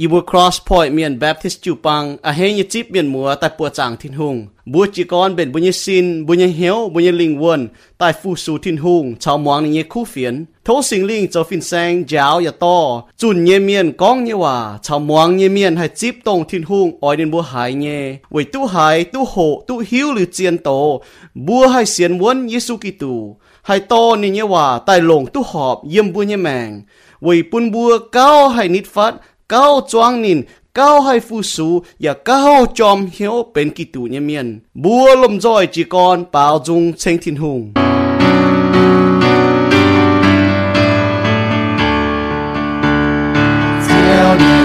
อีบัว cross point เมียน Baptist จูปังอาเฮยจิบเมียนมัวแต่ปัวจางทินหุงบัวจีกอนเป็นบุญยสินบุญยเหียวบุญยลิงวนใต้ฟูสูทินหุงชาวมวงนี่คู่เฟียนทสิงลิงเจ้าฟินแซงยาวอย่าต่อจุนเยเมียนก้องเยว่าชาวมวงเยเมียนให้จิบตรงทินหุงออยเดินบัวหายเยไว้ตู้หายตู้โหตู้หิวหรือเจียนโตบัวให้เสียนวนเยซูกิตูให้โตนี่เยว่าใต้ลงตู้หอบเยี่ยมบัวเยแมงไว้ปุนบัวเก้าให้นิดฟัด cao choang nín, cao hay phu sú và cao chom hiếu bên kỳ tù nhân miền. Búa lùm rồi chỉ còn bao dung tranh thiên hùng. Tell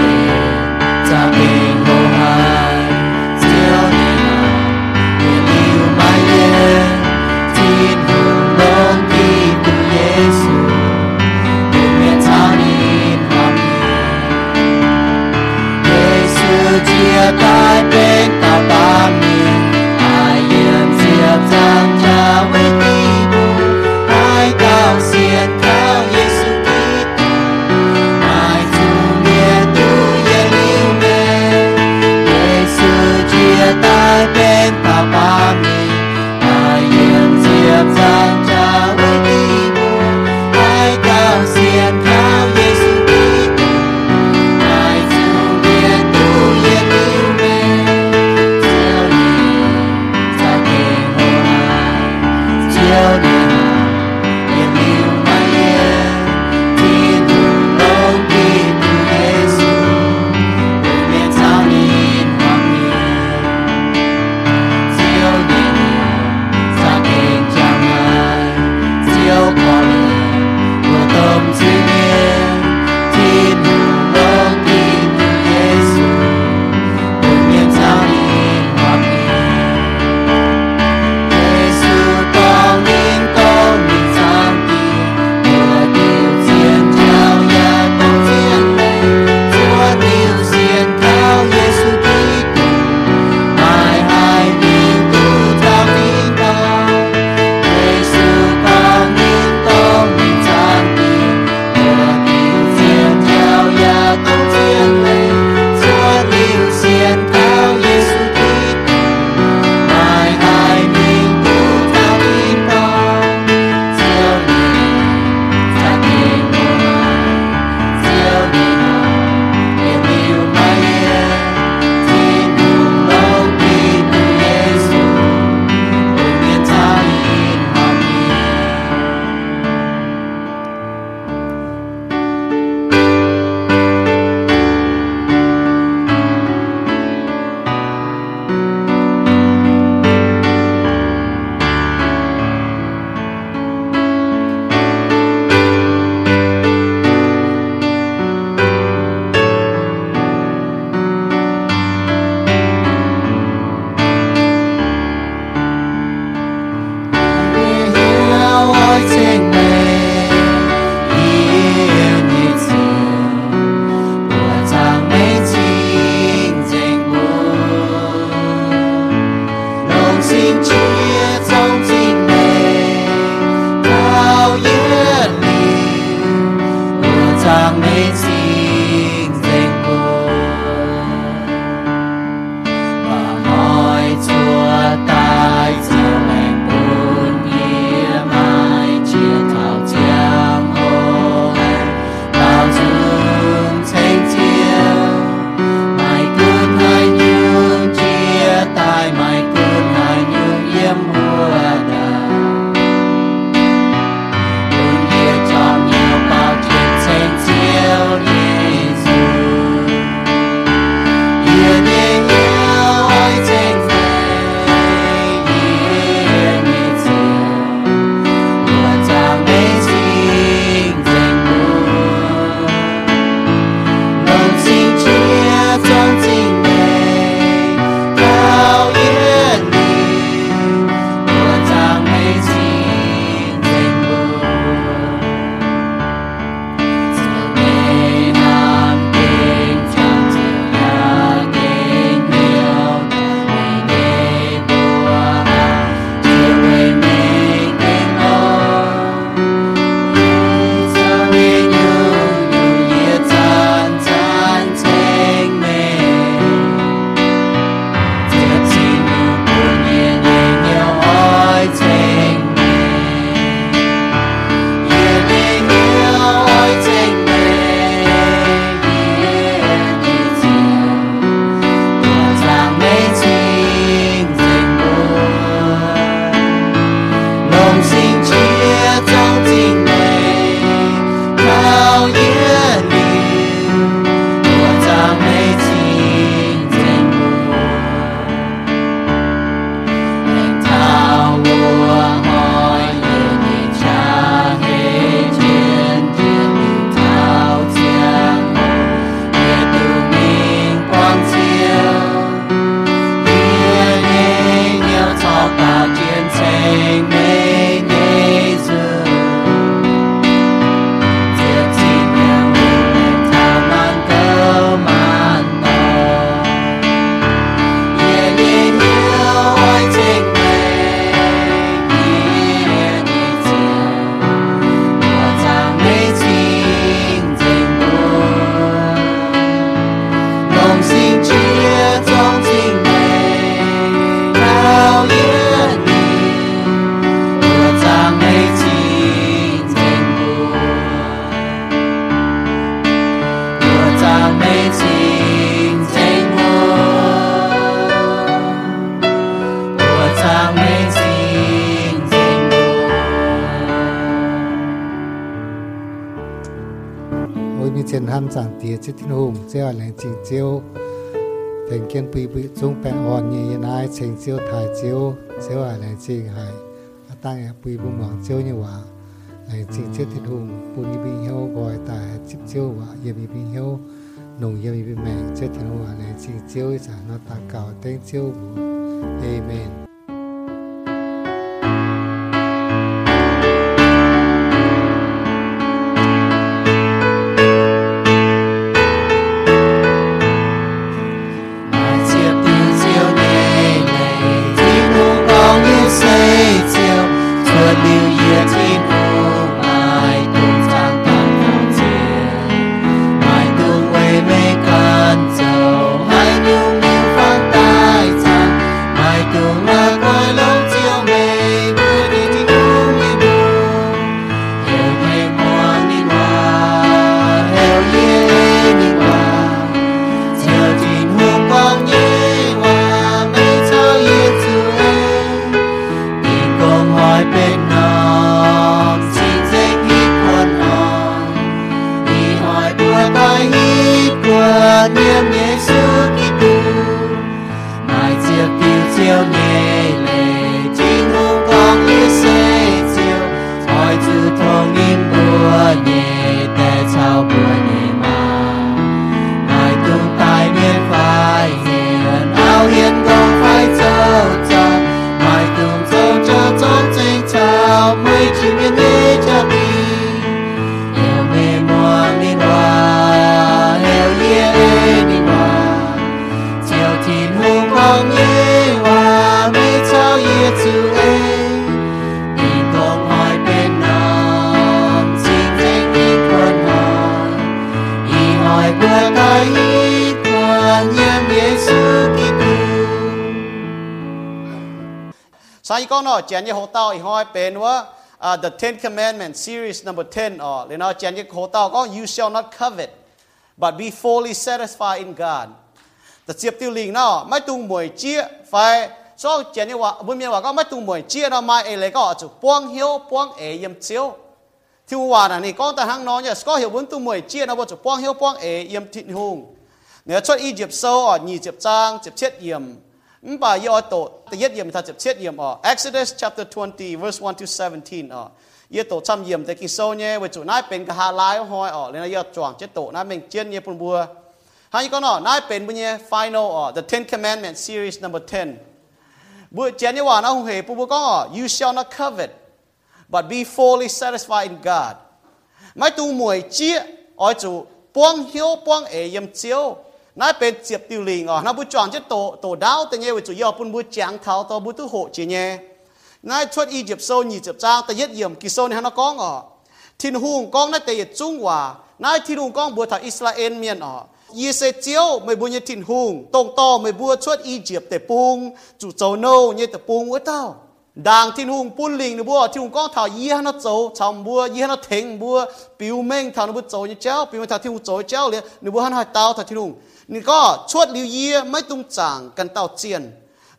thiên hùng chính lệnh chiếu thành kiến bì bì trung bèn hòn như hiện nai chính chiếu thải chiếu chiếu à lệnh trình hải tăng à bì bùm hoàng chiếu như hòa lệnh chính chết thiên hùng bùn bì hiếu gọi tại chip chiếu hòa yếm bì hiếu nồng yếm bì mèn chết thiên hùng à chính trình chiếu trả nó tăng cào tên chiếu Amen. uh, the Ten Commandments, series number 10, or you know, Chen Yik Ho Tao, oh, you shall not covet, but be fully satisfied in God. The Chiep Tiêu Linh nó, mai tung mùi chia, phải, so Chen như Hoa, bùi miên Hoa có mai tung mùi chia, nó mai ấy lấy có, chú buông hiếu, buông ấy yếm chiếu. Thiêu Hoa là này, con ta hăng nói nhé, có hiểu bùi tung mùi chia, nó bộ chú buông hiếu, buông ấy yếm thịnh hùng. Nếu cho Egypt sâu, ở nhì Chiep Trang, Chiep Chết Yếm, ยวป้วงเอยิมเจียวที่ว่าน่ะนี่ก็แต่หังน้องเนี่ยก็เหี่ยวบุญตุงมวยเจี๊ยเนาะว่าจะป้วงเหี่ยวป้วงเอยิมทิ้งหงเนี่ยชดอียิปต์โซ่อ่ะยี่เจ็บจางเจ็บเช็ดเยี่ยม bà yo to te yet yem ta chep chet yem o Exodus chapter 20 verse 1 to 17 o ye to cham yem te ki so nye we chu nai pen ka ha lai hoi o le na yo chuang chet to na meng chen ye pun bua ha ko no nai pen bu nye final o the 10 commandments series number 10 bu chen ye wa na hu he pu bu ko you shall not covet but be fully satisfied in God mai tu muoi chia oi chu puang hiếu puang e yem chiếu นายเป็นเจียบติวลิงอ๋อนาบุจอนจะโตโตดาวแต่เนี่ยวิจุยอปุ่นบุจางเท้าต่อบุตุโหจีเนี่ยนายชวดอียิปต์โซนีจิบจางแต่ยึดเยี่ยมกิโซนี่ฮะนกองอ๋อทินหุงกองนั่นแต่ยึดจุงว่านายทินหุงกองบัวถาอิสราเอลเมียนอ๋อยีเซเจียวไม่บุญยทินหุงตรงต่อไม่บัวชวดอียิปต์แต่ปุงจู่โจโนเนี่ยแต่ปุงไว้เต้า đàng thiên hùng bún linh nữa bùa thiên hùng con thảo yi hắn nó dấu chồng bùa yi hắn nó thèn bùa biểu minh thảo nó bùa dấu như chéo biểu minh thảo thiên hùng dấu chéo liền nữa bùa hắn hỏi tao thảo thiên hùng นี่ก็ชวดลิวเยียไม่ตุงจางกันเต่าเจียน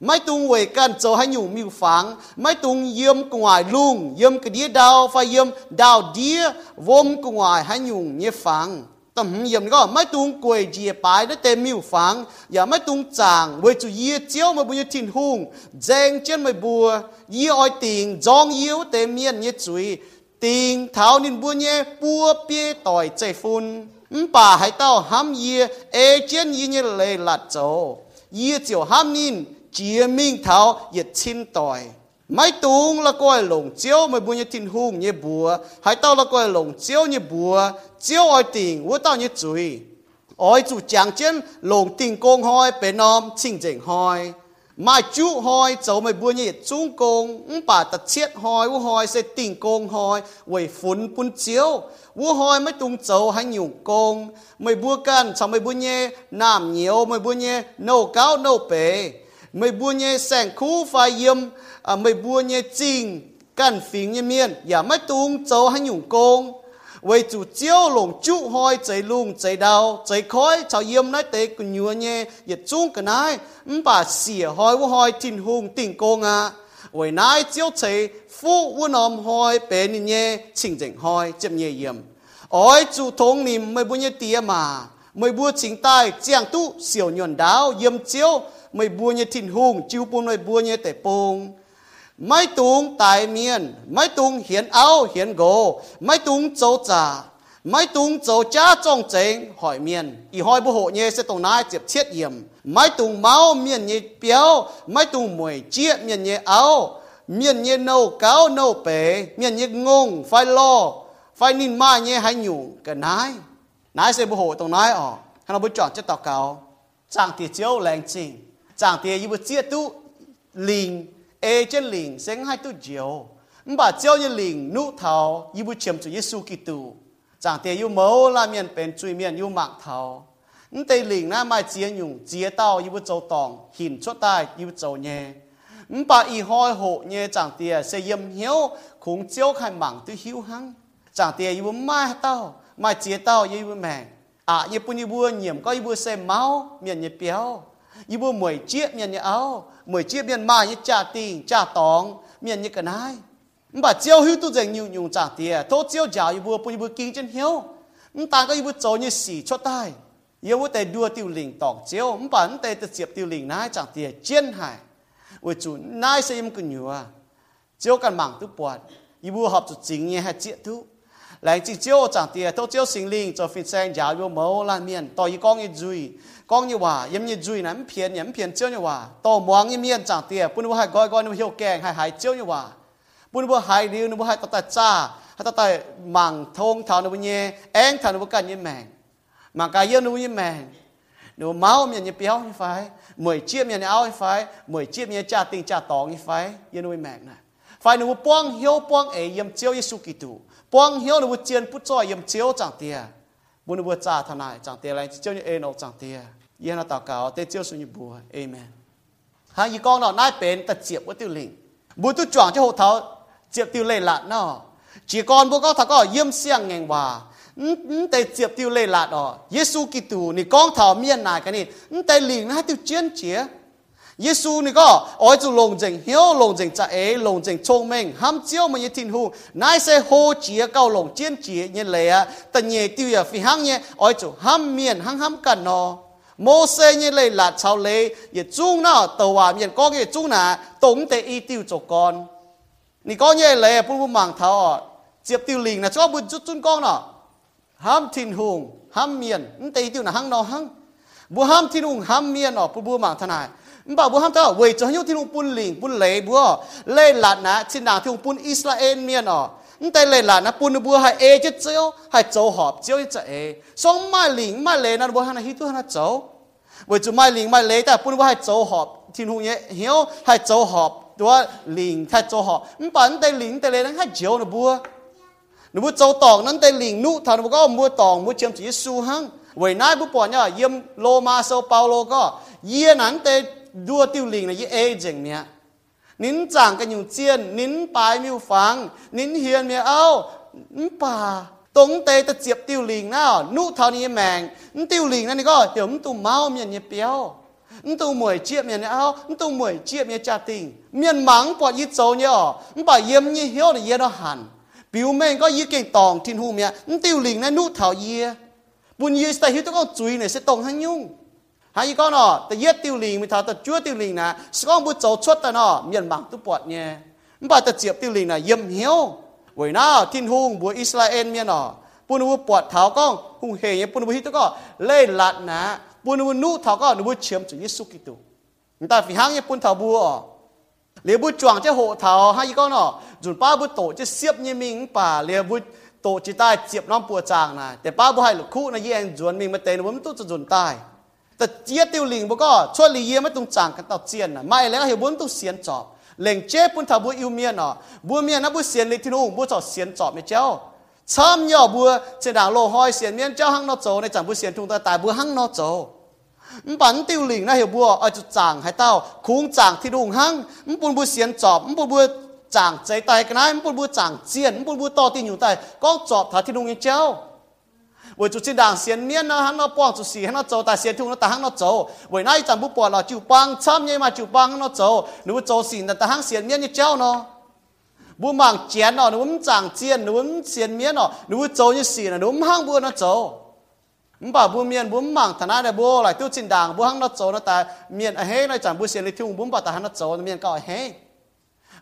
ไม่ตุงเวกันโจให้อยู่มิวฝังไม่ตุงเยี่ยมกวายลุงเยี่ยมกระเดียดาวไฟเยี่ยมดาวเดียวมกวายให้อยู่เนี่ยฝังต่ำเยี่ยมก็ไม่ตุงกวยเจียปายได้เต็มมิวฝังอย่าไม่ตุงจางเวจูเยี่ยเจียวมาบุญทินหุงแจงเจียนไม่บัวยี่อ้อยติงจองเยี่ยวเต็มเมียนเนี่ยจุยติงเท้านินบัวเนี่ยปัวเปียต่อยใจฟุน bà hãy tao ham ye ê chiến yi như lệ là chỗ ye chiều ham nín chia minh thảo ye chín tỏi mấy tung là coi lồng chiếu mới buôn như tin hùng như bùa hãy tao là coi lồng chiếu như bùa chiếu oi tình vô tao như chuối oi chủ chàng chiến lồng tình công hoi bề nom chinh chỉnh hoi mà chú hỏi cháu mày bùa nhị chung công ông bà ta chết hỏi u hỏi sẽ tình công hỏi quầy phun phun chiếu. U hỏi mấy tung cháu hay nhủ công. Mày bùa cần cháu mày bùa nhẹ nam nhiều mày bùa nhẹ nâu cao nâu bể. Mày bùa nhẹ sảng khu phai yếm à, mày bùa nhẹ trình cần phí nhân miên. Dạ Giả mấy tung cháu hay nhủ công. 为主教龙 chú hoi chạy lùng chạy đau chạy khói chào yếm nói tế của nhua nhé yết chung cái này bà xỉa hoi vô hoi tin hùng tin cô ngà vì nai chiếu chạy phụ vô nòm hoi bé nhìn nhé, chỉnh chỉnh hoi, chậm nhẹ yếm. Ôi chú thông nìm mới bố nhé tía mà. Mới bố chính tài chàng tu xỉu nhuận đau yếm chiếu. Mới bố nhé tin hùng, chiếu bố nơi bố nhé tế bông mấy tung tài miền mấy tung hiến áo, hiến gỗ, mấy tung châu trà, mấy tung châu cha trong chính hỏi miền y hỏi bố hộ nhé sẽ tổng nai tiếp thiết yểm. Mấy tung máu miền nhé béo, mấy tung mùi chia miền nhé áo. Miền nhé nâu cáo nâu bể miền nhé ngông phải lo phải nín mai nhé hay nhủ cái nái. Nái sẽ bố hộ tổng nái ở hắn nó bố chọn chất tàu cáo. Chẳng thì chiếu lành trình chẳng thì y bố chia tu linh ê chân linh sinh hai tu chiếu bà chiếu như linh nụ thảo, y bố chiếm chủ Giêsu Kitô. Chẳng thì yêu mẫu là miền bên chui miền yêu mạng thảo. Nhưng tây linh na mai chia nhung, chia tao yêu châu tòng hình chốt tai yêu châu nhẹ bà y hoi hộ nhẹ chẳng thì sẽ yếm hiếu cũng chiếu khai mạng tu hiếu hăng. Chẳng thì yêu mai tao, mai chia tao yêu mẹ. À yêu bún yêu nhiệm có yêu xem máu, miền nhẹ béo. Yêu mười chiếc, miền nhẹ áo mới chia miền mai như cha tình cha tòng, miền như cái này. Bà chiếu hữu tu dành nhiều nhung trả tiền thô chiếu giáo như vừa bùi vừa kinh chân hiếu. Ta có vừa cho như xỉ cho tai. Yêu vừa tề đua tiêu lình tòng chiếu bà anh tề tự chiếp tiêu lình này trả tiền chiến hải với chủ nai sẽ im cần nhiều à chiếu cần mảng tu bọt yêu vừa học chủ chính như hay chiết tu lại chỉ chiếu trả tiền thô chiếu sinh linh cho phiên sang giáo vừa mẫu lan miền tòi con như duy con như hòa, em như duy nắm phiền yếm phiền chiếu như hòa. Tổ muang như miên chẳng tiề bún bơ hai gói gói nụ hiệu kèng hai hai chiếu như hòa. Bún bơ hai điều nụ bơ hai tata cha, hai tata mảng thông thảo nụ bơ nhẹ eng thảo nụ bơ cạn như mèng mảng cà yên nụ bơ như mèng nụ máu miền như béo như phải mười chiếc miền áo như phải mười chiếc miền cha tình cha tòng như phái yên nụ mèn mèng này. Phải nụ bơ quang hiếu quang ấy yếm chiếu Giêsu Kitô quang hiếu nụ bơ chiên bút cho yếm chiếu chẳng tiề bún bơ cha thằng này chẳng tiề lại chiếu như ê nụ chẳng tiề yên nó tao cáo tê chiêu sự như bùa amen hai gì con nó nai bền tật chiệp với tiêu linh bùi tu chọn cho hộ tháo chiệp tiêu lệ lạ nó chỉ còn bố con thằng có yếm xiang ngành hòa tê chiệp tiêu lệ lạ đó Giêsu Kitô nị con thảo miên này cái nị tê linh nó tiêu chiến chía Giêsu nị có ôi chú lồng dành hiếu lồng dành cha ấy lồng dành chông mình ham chiếu mà như thiên hu nai sẽ hô chía cao lồng chiến chía như lệ tận nhẹ tiêu ya phi hăng nhẹ ôi chú ham miên hăng ham cần nó mô xe như lê là cháu lê. Ye chú nó tàu hòa miền có cái chú nà tổng tế y tiêu cho con. Nì có như lê bún bún mạng thảo chiếc tiêu lình là cho bún chút chung con nọ, ham thìn hùng ham miền. Tế tiêu là hăng nọ hăng. Bún ham thìn hùng ham miền nó bún bún mạng thảo này bà bố ham tao vậy cho hiếu thiên hùng bún lình bún lê bố lê lạt nà trên đảng thiên hùng bún Israel miền nó นอหังบัวห้ามทินหุงห้ามเมียนเนาะปุ่นปุ่นมังทนายมันบอกบัวห้ามเท้าเวจะให้ยุทินหุงปุ่นลิงปุ่นเล่บัวเล่หลัดนะชินดาทินหุงปุ่นอิสราเอลเมียนเนาะนั่นแต่เล่หลัดนะปุ่นบัวให้เอจะเจียวให้โจหอบเจียวจะเอสองไม้ลิงไม้เล่นั่นบัวให้นะฮิตุให้นะโจเวจะไม้ลิงไม้เล่แต่ปุ่นบัวให้โจหอบทินหุงเนี่ยเหี้ยวให้โจหอบตัวลิงถ้าโจหอมันปั่นแต่ลิงแต่เลยนั้นให้เจียวนะบัวนะบัวโจตอกนั้นแต่ลิงนุทานบัวก็บัวตองบัวเจียมสีสูหังเวยนายบัวปอนเนี่ยเยี่ยมโลมาโซเปาโลก็เยี่ยนั้นแต่ดัวติวลิงนะยี่เอเจงเนี่ย นิ้นจางกันอยู่เจียนนิ้นปลายมิวฟังนิ้นเฮียนเมียเอานิ้นป่าตรงเตตะเจียบติวลิงน่ะนุเท่านี้แมงติวลิงนั่นนี่ก็เดี๋ยวมันตุ่มเมาเมียนเนี่ยเปียว tu mùi chiếc miền áo tu mùi chiếc miền cha tình miền mắng bỏ ít dấu nhở bà yếm như hiếu là yếm nó hẳn biểu mình có ý kinh tòng thiên hù miệng tiêu lình này nút thảo yê buồn yê sẽ hiếu tôi có chuối này sẽ tòng hăng nhung hay ý con nọ แต่ yết tiêu lình mình thảo ta chúa tiêu lình nè sẽ có một dấu chuột ta nọ miền mắng tu bọt nhé bà ta chiếc tiêu lình này yếm hiếu vậy nào thiên hùng bùa Israel miền nọ ปุ่นบุปวดเท้าก็หุ่งเฮียปุนบุฮิตก็เล่หลัดนะปุนบุนุเท้าก็นุบุเชื่อมจุยิสุกิตุแต่ฝีหางยี่ยปุ่นเท้าบัวเลียบุจวงจะโหเท้าให้ก็เนาะจุนป้าบุโตจะเสียบยี่มิงป่าเลียบุโตจิตายเจียบน้องปัวจางนะแต่ป้าบุให้ลูกคู่นะยี่เองจวนมิงมาเตนวันตู้จะจุนตาย แต่เจียติวลิงบอกก็ช่วยลีเยไม่ต้องจางกันต่อเจียนนะไม่แล้วเหตุบุญต้องเสียนจอบเหล่งเจ็บปุ่นถ้าบัวอิวเมียนอะบัวเมียนะบุวเสียนลยที่นู่นบัวจอบเสียนจอบไม่เจ้าช้ำย่อบัวเจดางโลหอยเสียนเมียนเจ้าหังนอโจในจังบุวเสียนทุ่งตาตายบัวหังนอโจมปันติวหลิงนะเหี่ยบัวเอาจุดจางให้เต้าคุ้งจางที่ดุงหังมปุ่นบุวเสียนจอบมปุ่นบัวจางใจตายกันนะมปุ่นบัวจางเจียนมปุ่นบัวต่อที่อยู่ตายก็จอบถาที่ดุงยัเจ้า วยจุจินด่างเสียนเมียนนะฮันนอปองจุดสีฮันนอโจแต่เสียนทุ่งนะแต่ฮันนอโจวยนายจันบุปอเราจิวปังช้ำยัยมาจิวปังฮันนอโจหนูโจสีแต่แต่ฮันเสียนเมียนยี่เจ้าเนาะบุมังเจียนเนาะหนูมจางเจียนหนูมเสียนเมียนเนาะหนูโจยี่สีนะหนูมห้งบัวนะโจมบ่าบุเมียนบุมังธนาเดบัวไหลตู้จินด่างบุหังนอโจนะแต่เมียนเฮ้นายจันบุเสียนในทุ่งบุมบ่าแต่ฮันนอโจเมียนก็เฮ้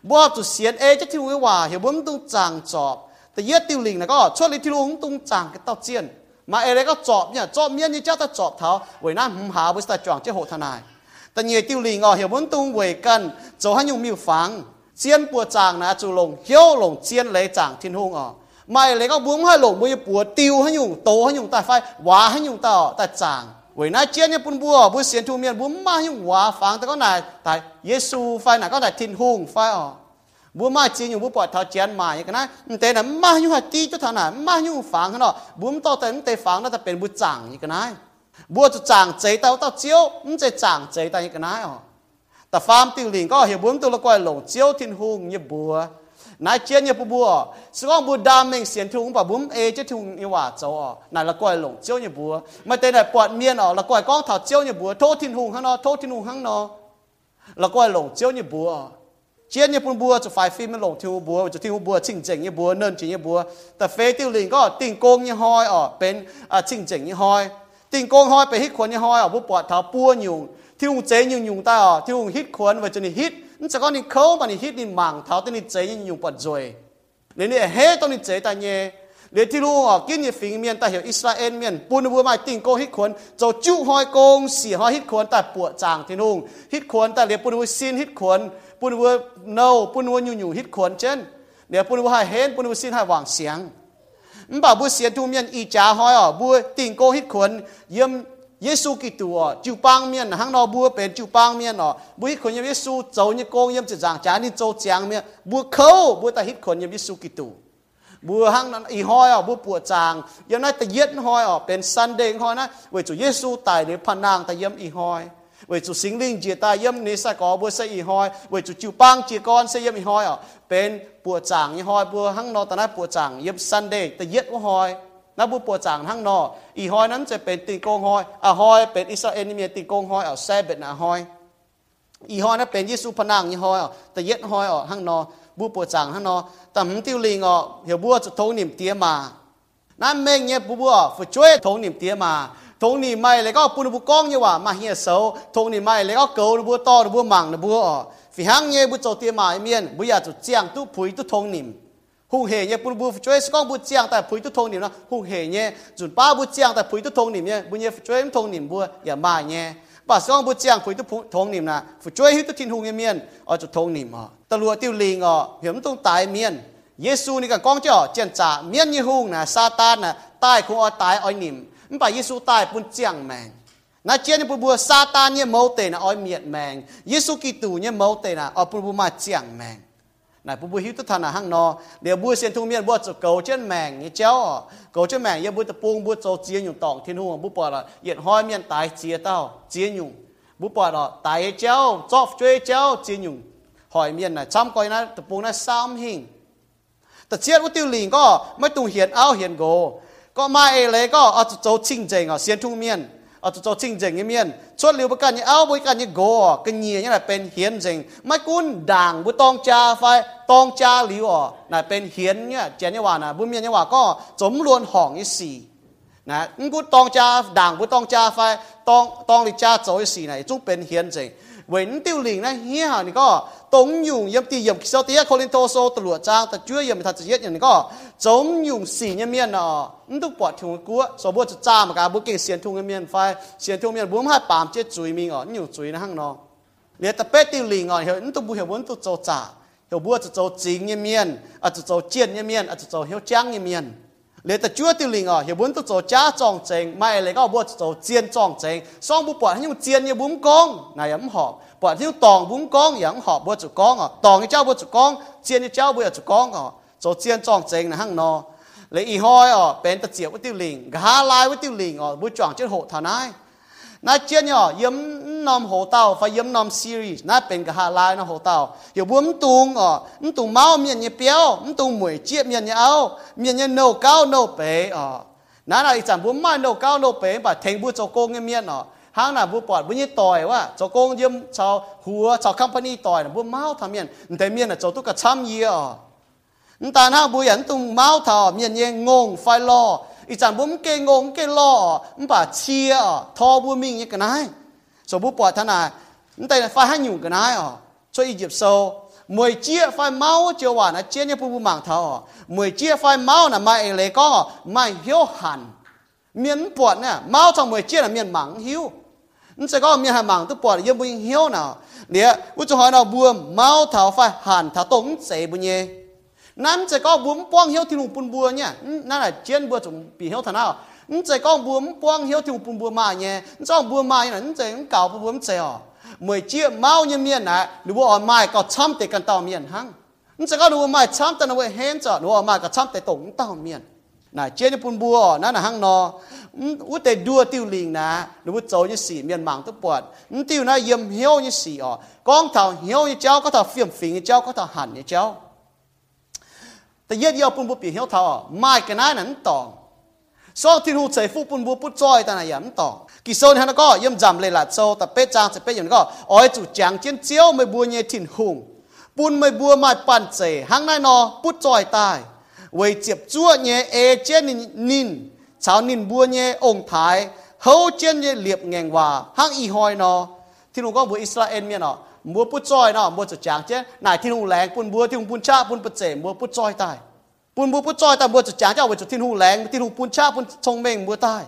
บัวจุเสียนเอจะทิ้งว่าเหี่ยบุมต้องจางจอบแต่เยอะติวลิงนะก็ช่วยลิทิลุงตุงจางก็เต้าเจียน mà ai đấy có chọp nhỉ? Chọp miên như chắc ta chọp tháo với nam hùng hà với ta chọn chế hộ thân này ta nhiều tiêu lì ngò hiểu muốn tung về cần. Chỗ hai nhung miêu phẳng chiên bùa chàng nà chủ lồng, hiếu lồng chiên lấy chàng thiên hung ở. Mày đấy các bướm hai lồng bùi bùa tiêu hai nhung, tố hai nhung ta phai quá hai nhung ta ta chàng. Với nãy chiên như bún bùa bùa xiên thu miên bùm ma nhung quá phẳng ta có này. Tại Giêsu phai nà có này thiên hung phai ở ยี่บัวสกองบัวดำเองเสียนทุ่งป่ะบัวเอจะทุ่งยี่ว่าเจ้าอ๋อนายละก้อยหลงเจียวยี่บัวไม่แต่น่ะปอดเมียนอ๋อละก้อยก้องเท้าเจียวยี่บัวโทษทิ้นหุงข้างนอกโทษทิ้นหุงข้างนอกละก้อยหลงเจียวยี่บั ว chiến như bún bùa cho phải phim nó lồng thiêu bùa cho thiêu bùa chỉnh chỉnh như bùa nên chỉ như bùa แต่เฟ tiêu linh có tình công như hoi ở bên à chỉnh chỉnh như hoi tình công hoi ไป hít ขวน như hoi ở บุปผาเท้าปัวยุงที่หุงเจยุงยุงตาอ๋อที่หุง hít ขวนไว้จนนี่ hít นี่จะก็นี่เขามันนี่ hít นี่หมังเท้าตัวนี่เจยุงยุงปวดจอยนี่นี่เฮ้ตัวนี่เจตาเนี่ยเดี๋ยวที่รู้อ๋อกินยี่ฟิงเมียนแต่เหี่ยวอิสราเอลเมียนปูนบัวมาติงโกฮิตขวนจะจุหอยโกงเสี่หอยฮิตขวนแต่ปวดจางที่นุ่งฮิตขวนแต่เรียปูนบัวซินฮิตขวน ปุนวัวโนปุนวัวอยู่อยู่ฮิตขวนเช่นเดี๋ยวปุนวัวให้เห็นปุนวัวสิ้นให้วางเสียงมันบอกบัวเสียทุเมียนอีจ่าหอยอะบัวติงโกฮิตขวนเยี่ยมเยซูกิตัวจูปังเมียนหังนอบัวเป็นจูปังเมียนอะบัวฮิตขวนเยซูโจนี่โกงเยี่ยมจะจางจานี่โจจางเมียบัวเขาบัวแต่ฮิตขวนเยซูกิตัวบัวหังนั้นอีหอยอะบัวปวดจางยังนั้นแต่เย็ดหอยอะเป็นซันเดงหอยนะเวจูเยซูตายในพนางแต่เยี่ยมอีหอย 为主心灵接待ยมนี่สักก็บัวใส่อีหอย为主จิวปังจีกอนใส่ยมอีหอยอ่ะเป็นปัวจางอีหอยบัวหังนอตอนนั้นปัวจางยมซันเดย์แต่เย็ดว่าหอยนับบัวปัวจางหังนออีหอยนั้นจะเป็นติงโกงหอยอ่ะหอยเป็นอิสราเอลนี่มีติงโกงหอยอ่ะแซ่เบ็ดนะหอยอีหอยนั้นเป็นยิสุพนังอีหอยอ่ะแต่เย็ดหอยอ่ะหังนอบัวปัวจางหังนอแต่หมติวลิงอ่ะเหี่ยวบัวจะทงนิ่มเตี้ยมานั่นเมงเนี่ยบัวฝึกช่วยทงนิ่มเตี้ยมาทงนี่ไม่เลยก็ปุนบุกองเนี่ยว่ามาเฮียเสาทงนี่ไม่เลยก็เกาบัวต่อบัวมังบัวอ๋อฝีหังเนี่ยบุโจเตียมาเมียนบุอยากจะเจียงตุผุยตุทงนิ่มหุงเหเนี่ยปุนบุช่วยสกองบุเจียงแต่ผุยตุทงนิ่มนะหุงเหเนี่ยจุนป้า thôn nì mai lấy có bùn bù con như vậy mà hiện xấu. Thôn nì mai lấy có cầu bùa to bùa mảng bùa ở. Vì hàng nhé bùa trâu tiền mà miền bùa giờ tụt chiang tu phủi tu thôn nìm hùng hề nhé bùn bùa chơi con bùa tại phủi tu thôn nìm nó hùng hề nhé dùn ba bùa tại phủi tu thôn nìm nhé bùa nhé chơi thôn nìm giờ mà nhé bà xong bùa chiang phủi tu thôn nìm là phủi chơi hít tu thiên hùng miền ở tụt thôn nìm ở. Tà lùa tiêu linh ở hiểm tung tại miền Giêsu ni cả con cho chen trả miền như hùng là sa tan là tai cũng ở, tai ở nìm ะซาตานนะตายคงอ๋อตายอ๋อนิ่มมันไปยิสุตายปุ่นเจียงแมงนาเจียนปุ่นบัวซาตานเนี่ยเมาเตนะอ้อยเมียดแมงยิสุกิตูเนี่ยเมาเตนะอ้อปุ่นบัวมาเจียงแมงนายปุ่นบัวหิวตุทานะหังนอเดี๋ยวบัวเสียนทุ่งเมียนบัวจะเกาเช่นแมงเนี่ยเจ้าเกาเช่นแมงยังบัวตะปูงบัวโจเจียนอยู่ตองที่นู่นบัวปอดละเหยียดห้อยเมียนตายเจียเต้าเจียนอยู่บัวปอดละตายเจ้าจอบช่วยเจ้าเจียนอยู่หอยเมียนน่ะช้ำก้อยนะตะปูงนะซ้ำหิงแต่เชียนว่าติวหลิงก็ไม่ตุงเหียนเอาเหียนโก ก็มาเอเลยก็เอาจะโจชิงเจงอะเสียนทุ่งเมียนเอาจะโจชิงเจงเมียนชวนเหลียวประกันเนี่ยเอาบริการเนี่ยโกกันเงียเนี่ยเป็นเฮียนเจงไม่กุนด่างบุตองจาไฟตองจาเหลียวอะน่ะเป็นเฮียนเนี่ยเจนเนี่ว่านะบุเมียนเนี่ว่าก็สมรวนห่องอีสี่นะกูตองจาด่างบุตองจาไฟตองตองลิจาโจอีสี่นะจุเป็นเฮียนเจงเว้นติวหลิงนะเฮียนเจง vẫn tiêu liền này, hi hà này có. Tống dùng yếm ti yếm sau tía cô lên tô số từ trang từ chưa yếm thật giết này có. Chống dùng xì nhân miên nọ ứng tục bỏ thùng cua số bữa cha mà cả bữa kia xiên thùng miên phải xiên thùng miên bốn hai bám chết chuối mình ở nhiều chuối nó hăng nọ liệt tập bét tiêu liền nọ hiểu ứng tục bu hiểu bốn tục châu trả. Hiểu bữa châu chính nhân miên à châu chiên nhân miên à châu hiểu trang nhân miên. เลยต่จั่วติลิงอะเฮียบุญตัวโจจ้าจองเจงไม่เลยก็บวชโจเจียนจองเจงซ่องบุปผาให้ยุ่งเจียนเฮียบุ้มกองนายยำหอบปอดที่ยุ่งตองบุ้มกองอย่าำหอบบวชจุกองอะตองเจ้าบวชจุกองเจียนเจ้าบวชจุกองอะโจเจียนจองเจงนะฮั่งนอเลยอีห้อยอะเป็นตะเจียววัติลิงกาลายวัติลิงอะบุญจวงเจ้าโหดท่านาย na chia nhỏ yếm nom hồ tàu phải yếm nom series. Na bên cái hạ lai nó hồ tàu hiểu buông tung ở tung máu miền như béo tung mũi chia miền như áo miền như nâu cao nâu bể ở na là chẳng buông mai nâu cao nâu bể và thành buông cho cô nghe miền ở hàng là buông bọt buông như tỏi quá cho cô yếm cho hùa cho company tỏi là buông máu tham miền thế miền là cho tôi cả trăm gì ở ta na buông tung máu thảo miền như ngông phải lo. นเนี่ยโนเก้าโนเป๋อ่ะนั่นอะไรจันบัวไม่โนเก้าโนเป๋ป่ะเทงบัวโจโกงเมียนอ่ะห้างน่ะบุปอดบุญยี่ต่อยว่าเจ้าโกงยืมชาวหัวชาวคัมพานีต่อยน่ะบุเมาทำเมียนแต่เมียนน่ะเจ้าตุกกะช้ำเยี่ย ta na bu yan tung mau thọ miền ye ngong phải lo ý chẳng bún kê ngong kê lo bà chia thọ bu mình như cái này so bu bỏ thằng này ta phải hai nhung cái này à cho ý dịp sâu mười chia phải máu chiều hòa nó chia như bu bu mảng thọ mười chia phải máu là mai lấy có mai hiếu hẳn miền bọt nè máu trong mười chia là miền mảng hiếu nó sẽ có miền hàng mảng tức bọt yên bu hiếu nào เนี่ยอุจหอยเราบวมเมาเถาไฟหันเถาตงเสบุญเย นั้นจะก็บวมป้องเหี่ยวที่ลุงปุ่นบัวเนี่ยนั่นแหละเจียนบัวจุ่มปีเหี่ยวท่านานั่นจะก็บวมป้องเหี่ยวที่ลุงปุ่นบัวมาเนี่ยจ้องบัวมาเนี่ยนั่นจะเก่าบวมเจียวมวยเจี๊ยเมาเนี่ยเมียนนะหรือว่าอ่อนไม้ก็ช้ำแต่กันต่อเมียนหังนั่นจะก็ดูไม้ช้ำแต่นเวเห็นจ้ะหรือว่าไม้ก็ช้ำแต่ตงต่อเมียนน่ะเจียนปุ่นบัวนั่นน่ะหังนออุตแต่ดัวติวลิงนะหรือว่าโจยี่สี่เมียนมังตุปวดติวนะเยี่ยมเหี่ยวยี่สี่อ๋อกองเท่าเหี่ยวยี่เจ้าก็เท่าเฟียมฟิงยี่เจ้าก็เท่าหันยี่เจ้า แต่เยี่ยเยี่ยวปุ่นบัวปีเหี่ยวเท่าไม่กันนั้นนั่นตองซองที่หูใจฟูปุ่นบัวปุ่นจอยแต่ไหนยำตองกิโซนฮันก็เยี่ยมจำเลยละโซแต่เป็ดจางจะเป็ดอย่างก็อ้อยจู่จางเจียนเจียวไม่บัวเนี่ยถิ่นหุงปุ่นไม่บัวไม่ปั่นเจหังนายนอปุ่นจอยตายไว้เจ็บจั่วเนี่ยเอเจนินนิน cháo nín bua nhé ông thái hậu chân nhé liệp ngành hòa hang y hoi nó thì nó có bữa Israel miền nó mua bút choi nó mua chật chứ. Nải thiên hùng lén, bún búa, thiên hùng bún cha bún bật chế mua bút bún búa, bút choi tai, mua chật chàng cho bút thiên hùng lén. Thiên hùng bún cha bún thông minh, mua tai.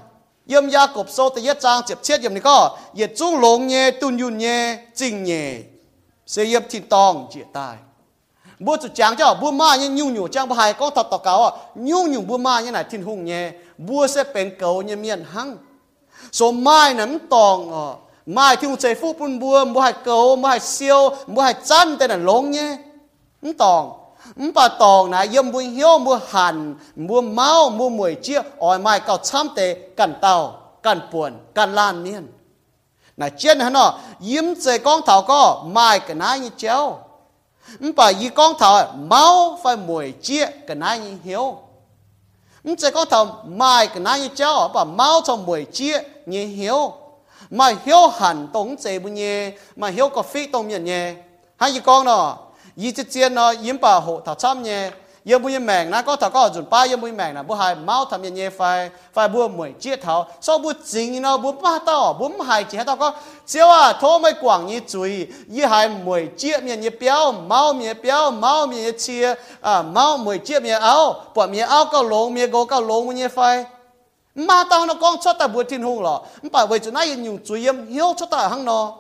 Yếm ya cộp sâu tây yết trang, chẹp chết yếm này có. Yết chú lông nhẹ, tun yun nhẹ, chinh nhẹ. Sẽ yếm thiên tòng chia tai. Bố chủ trang cho bố ma như nhu nhu trang bà hai có thật tọc cáo à nhu nhu ma như này, thiên hùng nhé bố sẽ bền cầu như miền hăng. Số mai nắm tòng ờ, mai thì chạy phu bún bùa mua hạt cầu, mua hạt siêu, mua hạt chăn, tên là lông nhé. Không tòng không bà tòng này yếm mua hiếu, mua hàn, mua máu, mua mùi chia ỏi mai cao chăm tê cản tàu cản buồn cản lan niên. Này trên hả nó, yếm chạy con thảo có, mai cái nái như chéo. Không bà y con thảo, máu phải mùi chia cái nái như hiếu. Không chạy con thảo, mai cái nái như chéo, bà máu trong mùi chia như hiếu mà hiếu hẳn động chế bu nhé mà hiếu có phi tổng nhận nhé hai gì con nó yi chỉ chiên nó yếm bà hộ thảo chăm nhé yếm bu yếm mèng na có thảo có chuẩn ba, yếm bu yếm mèng na bu hai mau thầm nhận nhé phải phải bu mười chết thảo. Sau bu chính nó bu ba tao bu hai chỉ tao có. Chiếu à thô mấy quảng như chuối yi hai mười chết miệng nhẹ béo mau miệng béo mau miệng chia à mau mười chia miệng áo bỏ miệng áo có lông miệng gỗ có lông nhẹ phải mà tao nó con cho ta buổi tin hùng lo, bà vậy chỗ này nhung chú yếm hiếu cho ta hăng nó.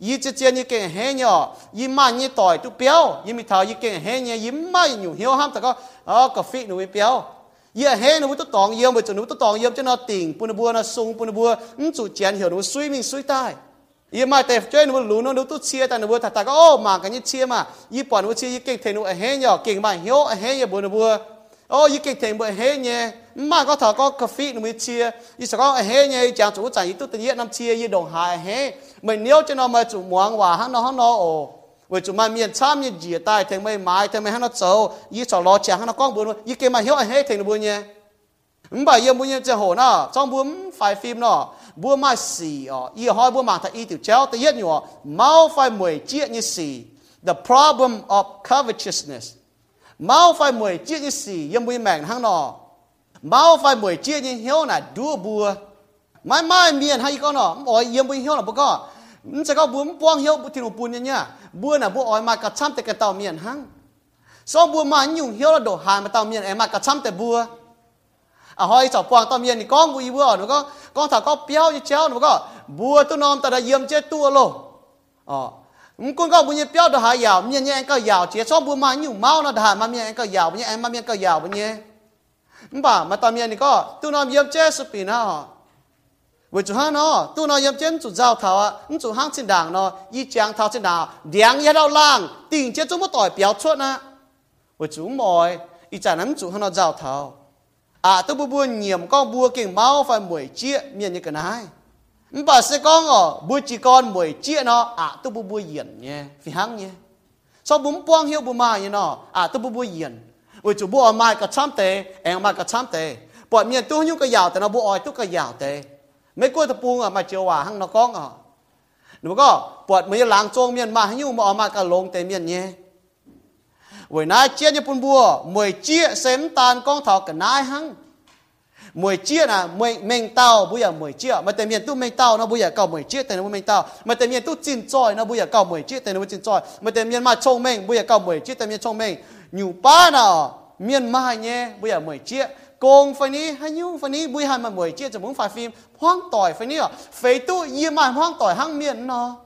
Yi chỉ chỉ như cái hè nhở, yi mà như tỏi tu béo yi mi thảo yi cái hè nhở, yi mà nhung hiếu ham ta có. Ờ cà phê nó mới béo. Yi hè nó mới tu tòng yếm vậy chỗ nó tu tòng yếm cho nó tỉnh bùn bùa nó sung bùn bùa ừ, ứng chủ chén hiểu nó suy mình suy tai. Yi mà tẹp chơi nó lú nó nó tu chia ta nó bùa ta ta có. Ô mà cái như chia mà. Yi bỏ nó chia yi cái thế nó hè nhở, cái mà hiếu hè nhẹ bùn bùa ô ý kinh thành bởi hế nhé. Có thở có cà phê nó chia. Ý sẽ có hế nhé chẳng chủ chẳng ý tôi tự nhiên năm chia, ý đồng hài hế mình nếu cho nó mà chủ muốn hòa hắn nó hắn nó, ồ. Vì chủ mà miền trăm như dìa tai thành mấy mái thành mấy hắn nó xấu. Ý sẽ lo chàng hắn nó con buồn ý kia mà hiểu hế thành buồn nhé. Không phải yêu muốn chơi hổ nó trong buồn phải phim nó buồn mà xì ở ý hỏi buồn mà thật ý tiểu chéo tự nhiên nhỏ máu phải mười chia như xì. The problem of covetousness mau phải mười chiếc như xì yếm bùi mèn hang nọ. Mau phải mười chiếc như hiếu là đua bùa. Mai mai miền hay con nọ ỏi yếm bùi hiếu là bố có mình sẽ có bùa buông hiếu thì nó buồn nhá bùa là bùa ỏi mà cả trăm tệ cái tàu miền hăng so bùa mà nhung hiếu là đổ hài mà tàu miền em mà cả trăm tệ bùa. À hỏi cháu quang, tàu miền thì con bùi bùa nó có? Con thằng có béo như chéo nó có bùa tôi nom ta đã yếm chết tua lô. Ờ mình con có bây giờ béo đó hà giàu miệng anh có giàu chỉ xong bữa mà nhiều máu nó đà mà miệng có giàu bây giờ em mà miệng có giàu bây giờ bà mà tao miệng này có tôi nói yếm chết sự pin ha với chú hắn nó tôi nói yếm chết chú giao thảo à chú hắn trên đảng nó y chang thảo trên đảng điang yết đau lang tiền chết chúng mất tỏi béo chuột nè với chú mồi y chả nắm chú hắn nó giao thảo à tôi bua bua nhiều con bua kinh máu phải mười chia miệng như cái này bà sẽ con ở buổi chỉ con buổi chia nó à tôi bu buổi yển nhé, vì hăng nhé. Sau bún buông hiệu bu mai nhé nó à tôi bu buổi yển buổi chủ bu mai cả trăm tệ em mai cả trăm tệ bọn miền tôi nhung cái giàu thì nó bu ỏi tôi cái giàu tệ mấy cô tập buông à mà chiều hòa hăng nó con à đúng không? Bọn mấy làng trông miền mà nhung mà mai cả lông tệ miền nhé. Buổi nay chia như bùn bùa, mười chia xem tan con thọ cả nai hăng mười chia là mười mình tao bây giờ mười chia mà tên miền tu mình tao nó bây giờ cầu mười chia tên nó mình tao. Mà tên miền tu chín trọi nó bây giờ cầu mười chia tên nó chín trọi, mà tên miền mà trông mình bây giờ cầu mười chia tên miền trông mình nhiều ba nào miền mà nhé bây giờ mười chia công phải ní hay nhiêu phải ní bây giờ mà mười chia cho muốn phải phim. Hoang tỏi phải ní à phải tu yên mà hoang tỏi hăng miền nó.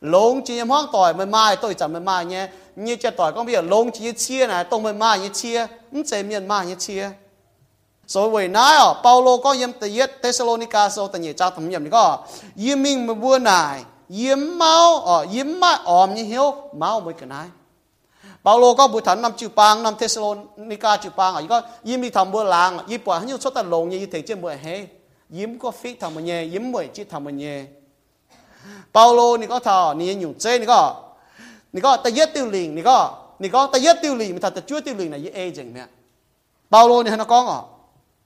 Lông chỉ hoang tỏi mà mai tôi chẳng mà mai nhé. Như cho tỏi con bây giờ lông chỉ chia này tông mà mai như chia. Cũng chế miền mai như chia. 所以为那哦，保罗ก็ยิ้มแต่ยึดเทสโลนิกาโซแต่เนี่ยจ้าทำยิ้มนี่ก็ยิ้มมิงมาบัวนายยิ้มเมาอ๋อยิ้มมาออมยี่เหี้ยวเมาไม่กันนายเปาโลก็บุถันนำจิวปางนำเทสโลนิกาจิวปางอ่ะก็ยิ้มมีทำบัวลางยิ้มปวดให้ยุ่งชดตะลงยี่ถึงเจ้าบัวเฮยิ้มก็ฟิกทำมันเย่ยิ้มมวยจิตทำมันเย่เปาโลนี่ก็ทอนี่อยู่เจนี่ก็นี่ก็แต่ยึดติวลิงนี่ก็นี่ก็แต่ยึดติวลิงมันถ้าแต่ช่วยติวลิงนะยี่เอจังเนี่ยเปาโลนี่ฮะนักก้องอ่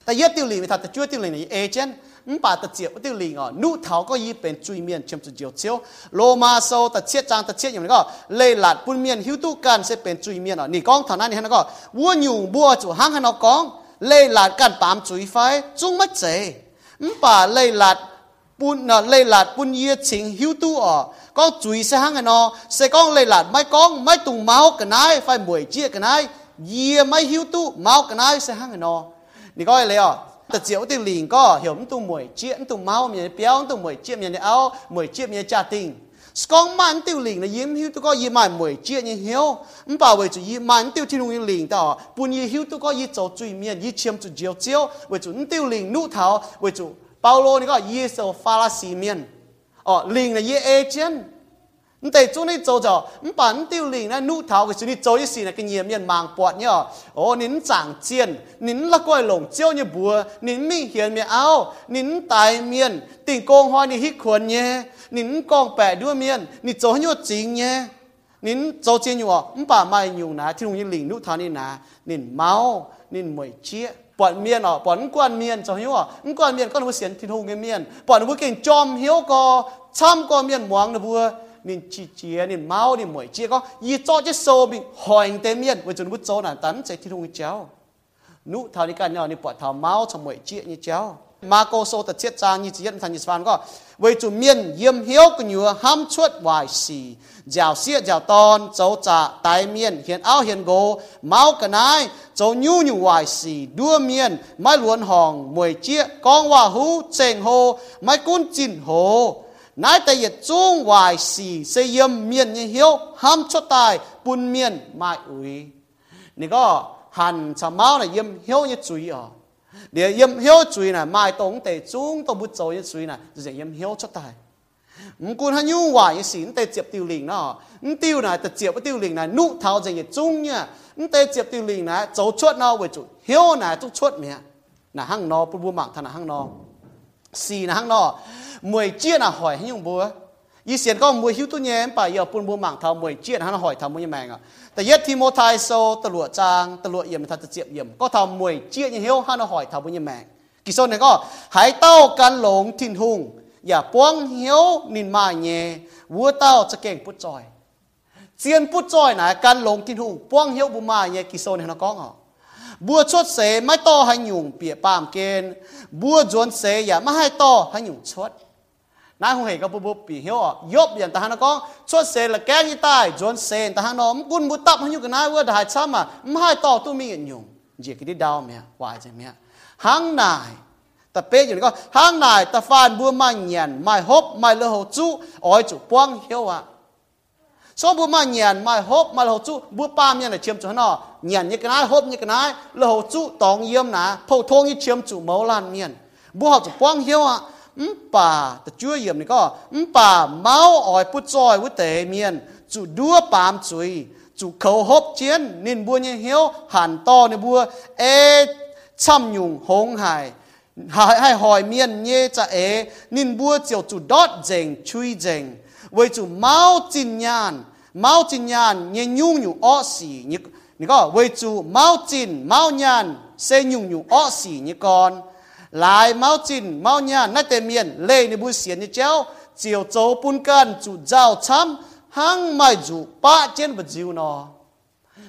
แต่เยอะติวลีไม่ทันแต่ช่วยติวลีนี่เอเจนต์มป่าตะเจียวติวลีอะนู่เทาก็ยี่เป็นจุยเมียนเชื่มจุดเจียวเชียวโลมาโซตะเชียจางตะเชียอย่างนี้ก็เลยหลัดปุ่นเมียนหิวตู้กันเสเป็นจุยเมียนอะนี่กองเท่านั้นนี่ฮะก็วัวอยู่บัวจู่หางหันเอากองเลยหลัดกันปามจุยไฟจุ้งมัดเจมป่าเลยหลัดปุ่นเนะเลยหลัดปุ่นเยียชิงหิวตู้อะก็จุยเสหางหันอะเสกองเลยหลัดไม่กองไม่ตุงเมาส์กันไงไฟมวยเจี๊ยกันไงเยียไม่หิวตู้เมากันไงเสหางหันอะ 你讲嚟哦，特少啲年个，响都梅接，都猫面表，都梅接面拗，梅接面家庭。讲万tiêu liền là yếm hiếu tôi có yếm màn mười chia như hiếu không bảo vệ chủ yếm màn tiêu thiên hùng liền đó buồn yếm hiếu tôi có yếm chỗ truy miền yếm chiếm chủ chiếu chiếu về chủ tiêu liền nụ thảo về chủ Paulo này có yếm số pha la xì miền ờ liền là yếm agent นแต่ช่วงนี้โจจะมันปั่นติ้วลิงนะนู่เท้ากับช่วงนี้โจยี่สี่นะกินเยี่ยมเยี่ยนมังปวดเนี่ยโอ้นินจางเจียนนินละก้อยหลงเจียวเนี่ยบัวนินไม่เหียนเมียเอานินตายเมียนติ่งโกงหอยนี่ฮิควรเนี่ยนินกองแปะด้วยเมียนนี่โจให้ยจริงเนี่ยนินโจเจียนอยู่อ่ะมันป่าไม่อยู่นะที่โรงยินลิงนู่เท้านี่นะนินเมานินมวยเชี่ยปอนเมียนอ๋อปอนกวนเมียนจะหิวอ๋อกวนเมียนก็หนูเสียนที่ทุ่งเมียนปอนหนูเก่งจอมเหี้ยวก็ช้ำก็เมียนหมวงนะบัว nên chi chia nên máu nên mỗi chia có. Y cho chứ sâu bị hoành tên miên với chúng bút cho là tấn sẽ thi thông cháu nụ thảo đi cả nhau nên bỏ thảo máu cho mỗi chia như cháu mà cô sâu thật chết trang như chỉ nhận thành như phan có. Với chủ miên yếm hiếu của nhựa ham chuột vài xì. Giàu xia giàu ton cháu trả tài miên, hiện áo, hiện gỗ máu cả nai cháu nhu nhu vài xì. Đua miên, mai luồn hòn mười chia con hòa hú, chèn hồ mai cún chìn hồ nãy tại yết trung hoài xì xây yếm miền như hiếu, ham cho tài bùn miền mại ủy nè có hàn sa máu này yếm hiếu như chui à để yếm hiếu chui này mai tống tề trung tôi bút dầu như chui này rồi yếm hiếu cho tài. Mình quân hắn nhung hoài như xin tề chụp tiêu linh đó mình tiêu này tề chụp tiêu linh này nụ thảo dành như trung nha mình tề chụp tiêu linh này dầu chuột nó với chủ hiếu này tôi chuột mẹ. Là hăng nó bùn bùn mạng thằng là hăng nó xì là hăng nó mười chia là hỏi hay nhung bùa y xiên có mười hiếu tu nhé bà yêu bùn bùa mạng thảo mười chia hắn hỏi thảo mười mạng àแต่ยัดที่โมทายโซตลวดจางตลวดเยี่ยมทัดเจียบเยี่ยมก็ทำมวยเจี๊ยยังเหี้ยวห้าหอยทำบุญยังแมงกิโซนเนี่ยก็หายเต้ากันหลงทิ้นหุงอย่าป้วงเหี้ยวนินมาเย่วัวเต้าจะเก่งพุทจอยเจียนพุทจอยนะกันหลงทิ้นหุงป้วงเหี้ยวบุมาเย่กิโซนเนี่ยนะก้องอ่ะบัวชดเสไม่ต่อให้หยุ่งเปียปามเกณฑ์บัวจวนเสอย่าไม่ให้ต่อให้หยุ่งชด nai hung hề có bố bố bị hiểu yop hiện ta nó có cho xe là cái gì tai. John sen ta hắn nó quân bút tập hắn như cái nai vừa đại chăm mà mai to tu mi nhung chỉ cái đi đau mẹ hoài chứ mẹ hang này ta bê như có hang này ta fan bùa mai nhàn mai hốp mai lơ hồ chú ôi chủ quang hiểu số bùa mai nhàn mai hốp mai lơ hồ chú bùa ba miền là chiếm chỗ nó nhàn như cái nai hốp như cái nai, lơ hồ tòng yếm nà phổ thông như chiếm chủ mẫu lan miền bùa họ chu quang hiểu à ứng bà ta chúa yếm này có ứng bà máu ỏi bút roi với tế miền chủ đua bám chuối chủ khẩu hộp chiến nên bua như hiếu hàn to nên bua ê chăm nhung hống hải hai hỏi miền nhé cha ế nên bua chiều chủ đót dành chui dành với chủ máu chín nhàn máu chín nhàn nhé nhung nhung ọ xỉ như có với chủ máu chín máu nhàn sẽ nhung nhung ọ xỉ như con lại máu chín máu nhà nát tề miền lê ni bu xiên ni chéo, chiều châu bún can chủ giao chăm hang mai chủ ba trên bự diu nó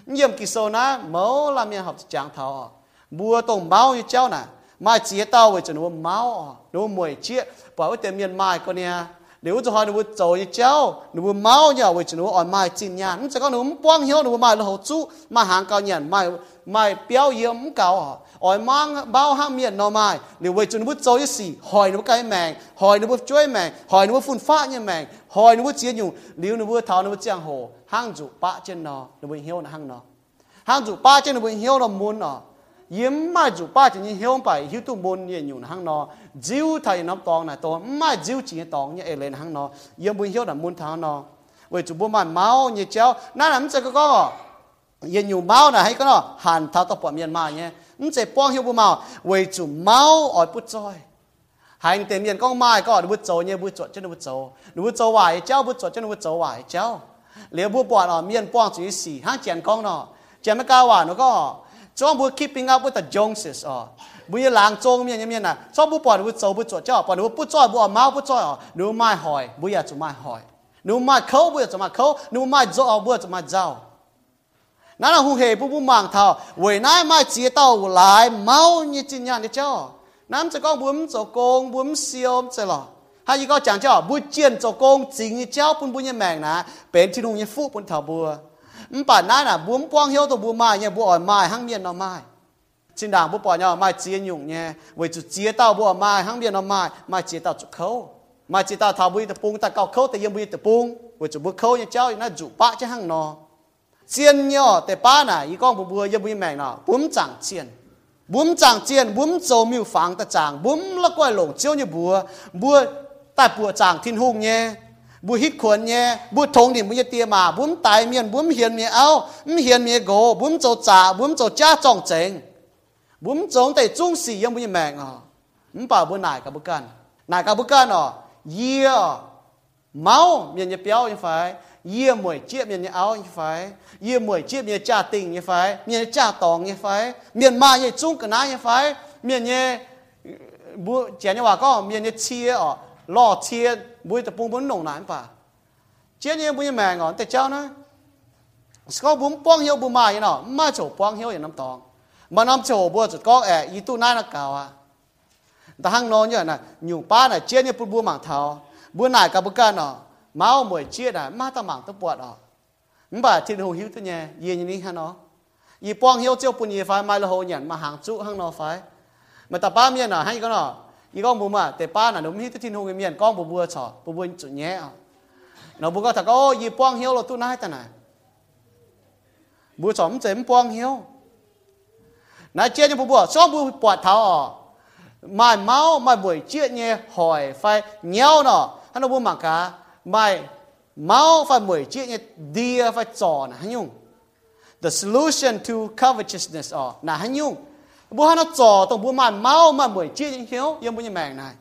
nhiệm kỳ sâu na máu làm miền học chẳng thảo bùa tổng máu như chéo nè, mai chia tao với cho nó máu nó mùi chia bảo tề miền mai con nè nếu cho hai nó trâu như chéo nó máu nhà với cho nó ở mai chín nhà nó sẽ có nó quăng hiếu nó mai là hậu chú. Mà hàng cao nhàn mai mai béo yếm cao ở mang bao ham miền nó mai nếu với cho nó trâu gì hỏi nó cái mèn hỏi nó chuối mèn hỏi nó phun phát như mèn hỏi nó chia nhung. Nếu nó thảo nó giang hồ, hang chủ ba trên nó nó hiếu nó hang nó. Hang chủ ba trên nó hiếu nó muốn nó. Yếm mai chủ ba chỉ hiếu bài hiếu tu môn như nhung hang nó. Diêu thầy nó tòng này to mai diêu chỉ tòng như lên hang nó. Yếm bùi hiếu là môn thảo nó. Với chủ bố máu như cháu nó làm sao có yên nhung máu này hay có nó hàn thảo tập bọn miền mà nhé nó sẽ quang hiếu bố máu với chủ máu ở bút rồi hành tiền miền con mai có bút dầu như bút chuột cho nó bút dầu nó bút dầu vải cháu bút chuột cho nó bút dầu vải cháu liệu bút bọn ở miền quang chỉ xì hang chèn con nó chèn mấy cao vải nó có จ้องบุ keeping up with the Joneses อ๋อบุยหลังจงเมียนเมียนน่ะจ้องบุปล่อยบุโจบุจเจ้าปล่อยบุปุจ้อยบุเอาเมาบุจ้อยอ๋อหนูไม่หอยบุอยากจะไม่หอยหนูไม่เขาบุอยากจะมาเขาหนูไม่เจ้าบุอยากจะมาเจ้า นั่นเราหูเหบุบุมังเท่าเวยนายไม่เจียเต้าหลายเมาเนี่ยจริงอย่างนี้เจ้าน้ำจะก้องบุ้มจะโกงบุ้มเสียวจะหรอให้ยี่ก็จังเจ้าบุเจียนจะโกงจริงเจ้าปุ่นบุญยังแมงนะเป็นที่นุ่งยังฟูปุ่นเท่าบัวมป่านนั้นน่ะบุ้มป้องเหี่ยวตัวบุ้มไม้เนี่ยบุอ่อนไม้หั่งเมียนเอาไม้ชินด่างบุปล่อยเนี่ยไม้เจียนยุ่งเนี่ยไว้จุดเจียเต้าบุอ่อนไม้หั่งเมียนเอาไม้ไม้เจียเต้าจุดเขาไม้เจียเต้าทาบุยตะปุงตะเกาเขาแต่ยังบุยตะปุงไว้จุดบุเขาเนี่ยเจ้าน่าจุปะจะหั่งนอเจียนเนี่ยแต่ป้าน่ะอีก้องบุบัวยังบุยแมงเนา chiên nhỏ tế ba nà ý con bùa bùa yêu bùi mèng nà bùm chẳng chiên bùm chẳng chiên bùm châu mưu phang ta chẳng bùm là quay lồng chiêu như bùa bùa tại bùa chẳng thiên hùng nhé bùa hít khuẩn nhé bùa thông điểm bùa tia mà bùm tài miền bùm hiền miền áo bùm hiền miền gỗ bùm châu trả bùm châu cha trọng chênh bùm châu tây trung sĩ yêu bùi mèng à bùm bảo bùa nải cả bùa can nải cả bùa can à yê máu miền nhật béo như phải yêu mười chiếc miền nhà áo như phải yêu mười chiếc miền cha tình như phải miền cha tòng như phải miền ma như chung cả ná như phải miền như uh, bu chén như hòa có, miền như chia ờ, ở lo chia bui tập bung bún nồng nàn phải? Chia như bui mẹ ngon tại cháu nữa có bún bong hiếu bún mai nó ma chỗ bong như năm tòng. Mà năm chỗ bua chỗ có, ẻ, ý tu nai nó cào à. Ta hăng nó như này nhung ba này chia như bún bua mảng thảo bua nải cả bún can nó mau mùi chia đã ma ta mảng ta bọt ọ bà thiên hồ hiếu thế nhẹ yên như hả nó. Y bong hiếu chiêu bùn y phái, mai là hồ nhận mà hàng trụ hăng nó phái. Mà ta ba miền à hay có nó? Y con bùm mà tề ba là đúng hiếu tôi thiên hồ cái miền con bù bùa chỏ bù bùa chủ nhẹ à. Nó bù có thằng ô y bong hiếu là tu nai ta này bù chỏ chém bong hiếu nãy chia như bù bùa xong bù bọt tháo ọ mai máu, mai buổi chia nhẹ hỏi phái nhéo nó. Hắn nó bù mảng cả? by mau phải mười chiếc nhé dia phải trò nà hắn nhung? The solution to covetousness ở nà hắn nhung? Bố hắn nó trò tổng bố màn mau mà mười chiếc những hiếu yên bố như mèng này.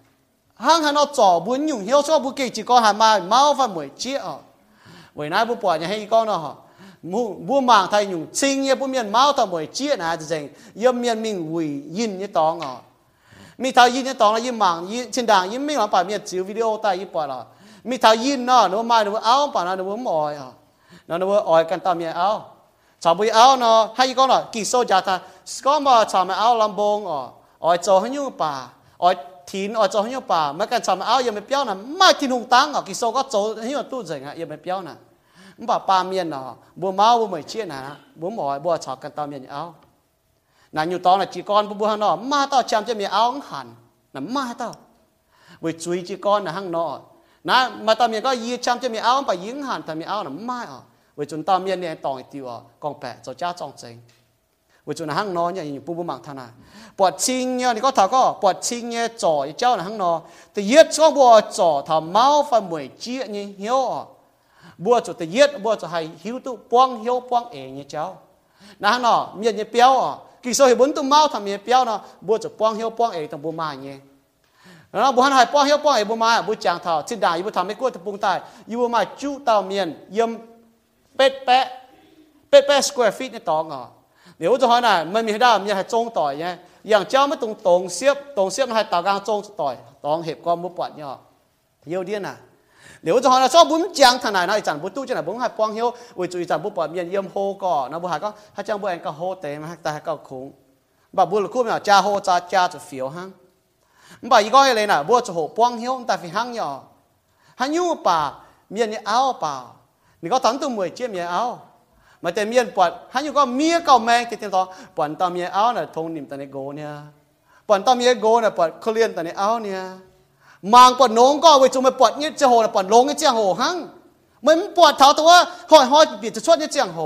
Hang hắn nó trò bố nhung hiếu cho bố kỳ chỉ có hà mà mau phải mười chiếc ở. Bởi nãy bố bỏ nhà hay con nó bố mang thay nhung chinh nhé bố miền mau thầm mười chiếc nà thì dành yên miền mình quỷ yên như tóng ở. Mình thay yên như tóng là yên yin, trên đảng yên mình làm phải miền chiếu video tại yên bỏ là อนเจี๊ยอ่ะไว้นายบัวปล่อยยังให้ก้อนเนาะมูบัวมางไทยยุ่งซิงเนี่ยบัวเมียนเมาทำเหมือนเจี๊ยนะจะเจงยังเมียนมิงวิยินเนี่ยตองอ่ะมีทายินเนี่ยตองแล้วยิ่งมังยิ่งชินด่างยิ่งไม่หลังป่าเมียจิ๋ววิดีโอใต้ยิ่งปล่อยละมีทายินเนาะหนูมาหนูเอาป่านะหนูมอยอ่ะหนูออยกันตามเมียเอาชาวบุยเอาเนาะให้ก็เนาะกี่โซจาทาสก็มาชาวมาเอาลำบงอ๋ออ๋อโจให้ยุ่งป่าอ๋อทีนอ๋อโจให้ยุ่งป่าเมื่อกันชาวมาเอายังไม่เปี้ยวนะไม่ทีนุงตังอ๋อกี่โซก็โจให้ยุ่งตู้เจ๋งอ่ะยังไม่เปี้ยวนะมันป่าปลาเมียนเนาะบัวเมาบัวเหมยเชี่ยนะบัวหมอยบัวชอบกันตามเมียนเอานั่นอยู่ตอนน่ะจีกอนบัวหันเนาะมาต่อจำจะมีเอาหันน่ะมาต่อวิจุยจีกอนน่ะหังเนาะ นะมาตามเมียก็ยีจำจะมีเอาไปยิงหันแต่มีเอาน่ะไม่อ๋อ vì chúng ta miên này tòng tiêu à con bè cho cha trong chính vì chúng ta hăng nó như bu bu mạng thằng nào bọt chinh nha thì có thảo có bọt chinh nha trò cháu là hăng nó thì yết cho bùa trò thảo máu phải mười chia như hiếu à bùa cho thì yết bùa cho hay hiếu tu quang hiếu quang ế như cháu nà hăng nó miên như béo à kỳ số thì bốn tu máu thằng miên béo nó bùa cho quang hiếu quang ế thằng bùa mà nhé แล้วบุหันหายป้องเหี้ยวป้องเอ๋บุมาบุจางเท่าสิดาอยู่บุทำไม่กลัวตะปุงตายอยู่บุมาจุเต่าเมียนยมเป็ดแปะเป็ดแปะ square feet นี่ตองอ่ะเดี๋ยวจะหอยน่ะมันมีให้ได้มันให้จงต่อยเนี่ยอย่างเจ้าไม่ตรงตรงเสียบตรงเสียบให้ตากลางจงต่อยตองเห็บก็มุปปัดเนี่ยเยี่ยวเดียน่ะ nếu cho họ là cho bốn giang thằng này nó chẳng bốn tu cho บ่อีก็ให้เลยนะบัวจะหปวงเหี้ยวแต่ฟิหังยอหันยูป่าเมียนเอาป่านี่ก็ตั้งตัวมวยเจี๊ยมเมียเอามาแต่เมียนปวดหันยูก็เมียเก่าแมงติดติดต่อปวดตาเมียเอาน่ะทงนิ่มตาในโกเนี่ยปวดตาเมียโกน่ะปวดเคลียนตาในเอาเนี่ยมางปวดน้องก็ไปจุ่มไปปวดเนี่ยจะโหปวดลงเนี่ยเจียงโหหังมันปวดเท้าตัวห้อยห้อยเบียดจะชดเนี่ยเจียงโห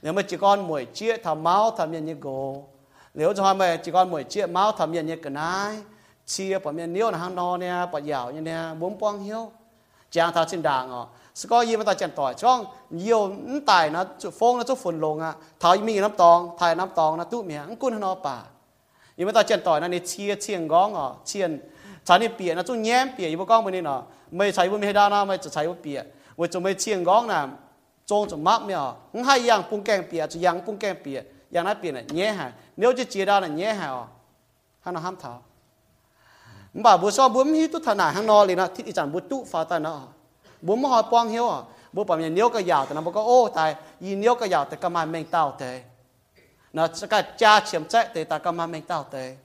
เนี่ยมันจีก้อนมวยเจี๊ยทำเมาทำเมียนเนี่ยโกเหลียวจะทำไมจีก้อนมวยเจี๊ยเมาทำเมียนเนี่ยกันนาย เชียปวดเมียนิ้วนะหังนอเนี่ยปวดยาวเนี่ยบุ้มป้องเหี้ยวจางท้าชินด่างอ๋อสก็ยีมาตาจันต่อยช่องเยี่ยวนั่นตายนะจุฟงนะจุฝนลงอะเท้ามีน้ำตองถ่ายน้ำตองนะตู้เมียงกุนนอป่ายีมาตาจันต่อยนะนี่เชียเชียงก้องอ๋อเชียนชานี่เปียนะจุแย้มเปียยีบก้องมันนี่เนาะไม่ใช้ว่าไม่ให้ได้นะไม่จะใช้ว่าเปียว่าจะไม่เชียงก้องนะจงจะมักเนี่ยให้ยังปุ้งแกงเปียจะยังปุ้งแกงเปียอยังนั้นเปียน่ะแย่หาย nếu จะเจียได้น่ะแย่หายอ๋อฮันห้ามเท้า bà bố so bố mi tu thà nà hàng nọ liền na thít ít chẳng bố tu phá ta nó bố mà hỏi quang hiếu à? bảo mình nhiều cái giàu thì nó bố có, ô tại y nhiều cái giàu thì cái mà mình tao thế nó cái cha chiếm chạy thì ta cái mà mình tao thế